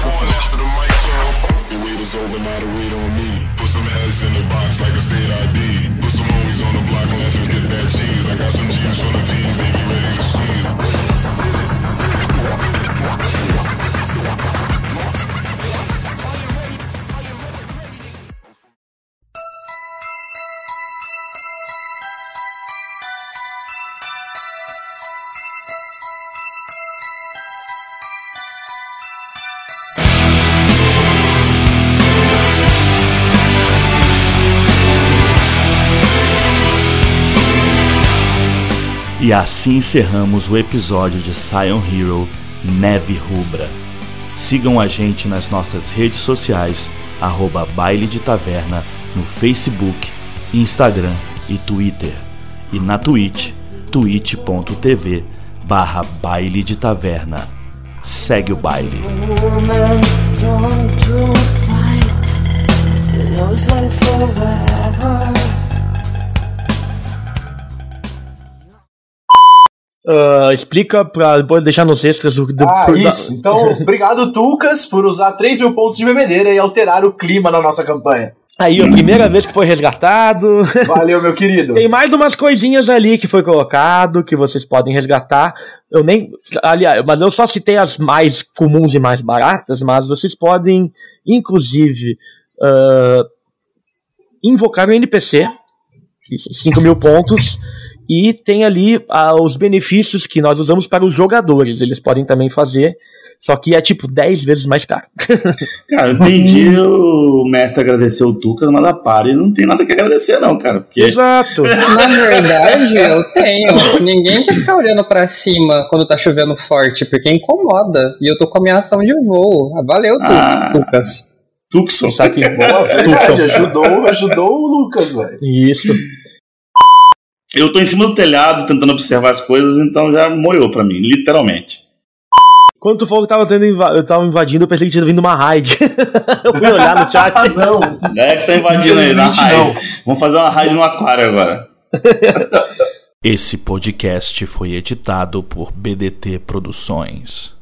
E assim encerramos o episódio de Scion Hero Neve Rubra. Sigam a gente nas nossas redes sociais, arroba Baile de Taverna, no Facebook, Instagram e Twitter. E na Twitch, twitch.tv barra Baile de Taverna. Segue o baile. Losing forever. Ah, explica pra depois deixar nos extras o. do- Ah, isso. Então, obrigado, Tucas, por usar 3 mil pontos de bebedeira e alterar o clima na nossa campanha. Aí, a primeira vez que foi resgatado. Valeu, meu querido. Tem mais umas coisinhas ali que foi colocado, que vocês podem resgatar. Eu nem. Aliás, mas eu só citei as mais comuns e mais baratas, mas vocês podem, inclusive, ah, invocar o NPC, 5 mil pontos, e tem ali ah, os benefícios que nós usamos para os jogadores. Eles podem também fazer, só que é tipo 10 vezes mais caro. Cara, eu entendi o mestre agradecer o Tucas, mas a Pari não tem nada que agradecer, não, cara. Porque Exato. Na verdade, eu tenho. Ninguém quer ficar olhando pra cima quando tá chovendo forte, porque incomoda. E eu tô com a minha ação de voo. Ah, Valeu, Ah. Tucas. Tucson. Saque Boa, verdade. Ajudou, ajudou o Lucas, velho. Isso. Eu tô em cima do telhado tentando observar as coisas, então já moiou pra mim, literalmente. Quando tu falou que tava, tendo eu tava invadindo, eu pensei que tinha vindo uma raid. eu fui olhar no chat. Ah, não. É que tá invadindo aí na raid. Vamos fazer uma raid no aquário agora. Esse podcast foi editado por BDT Produções.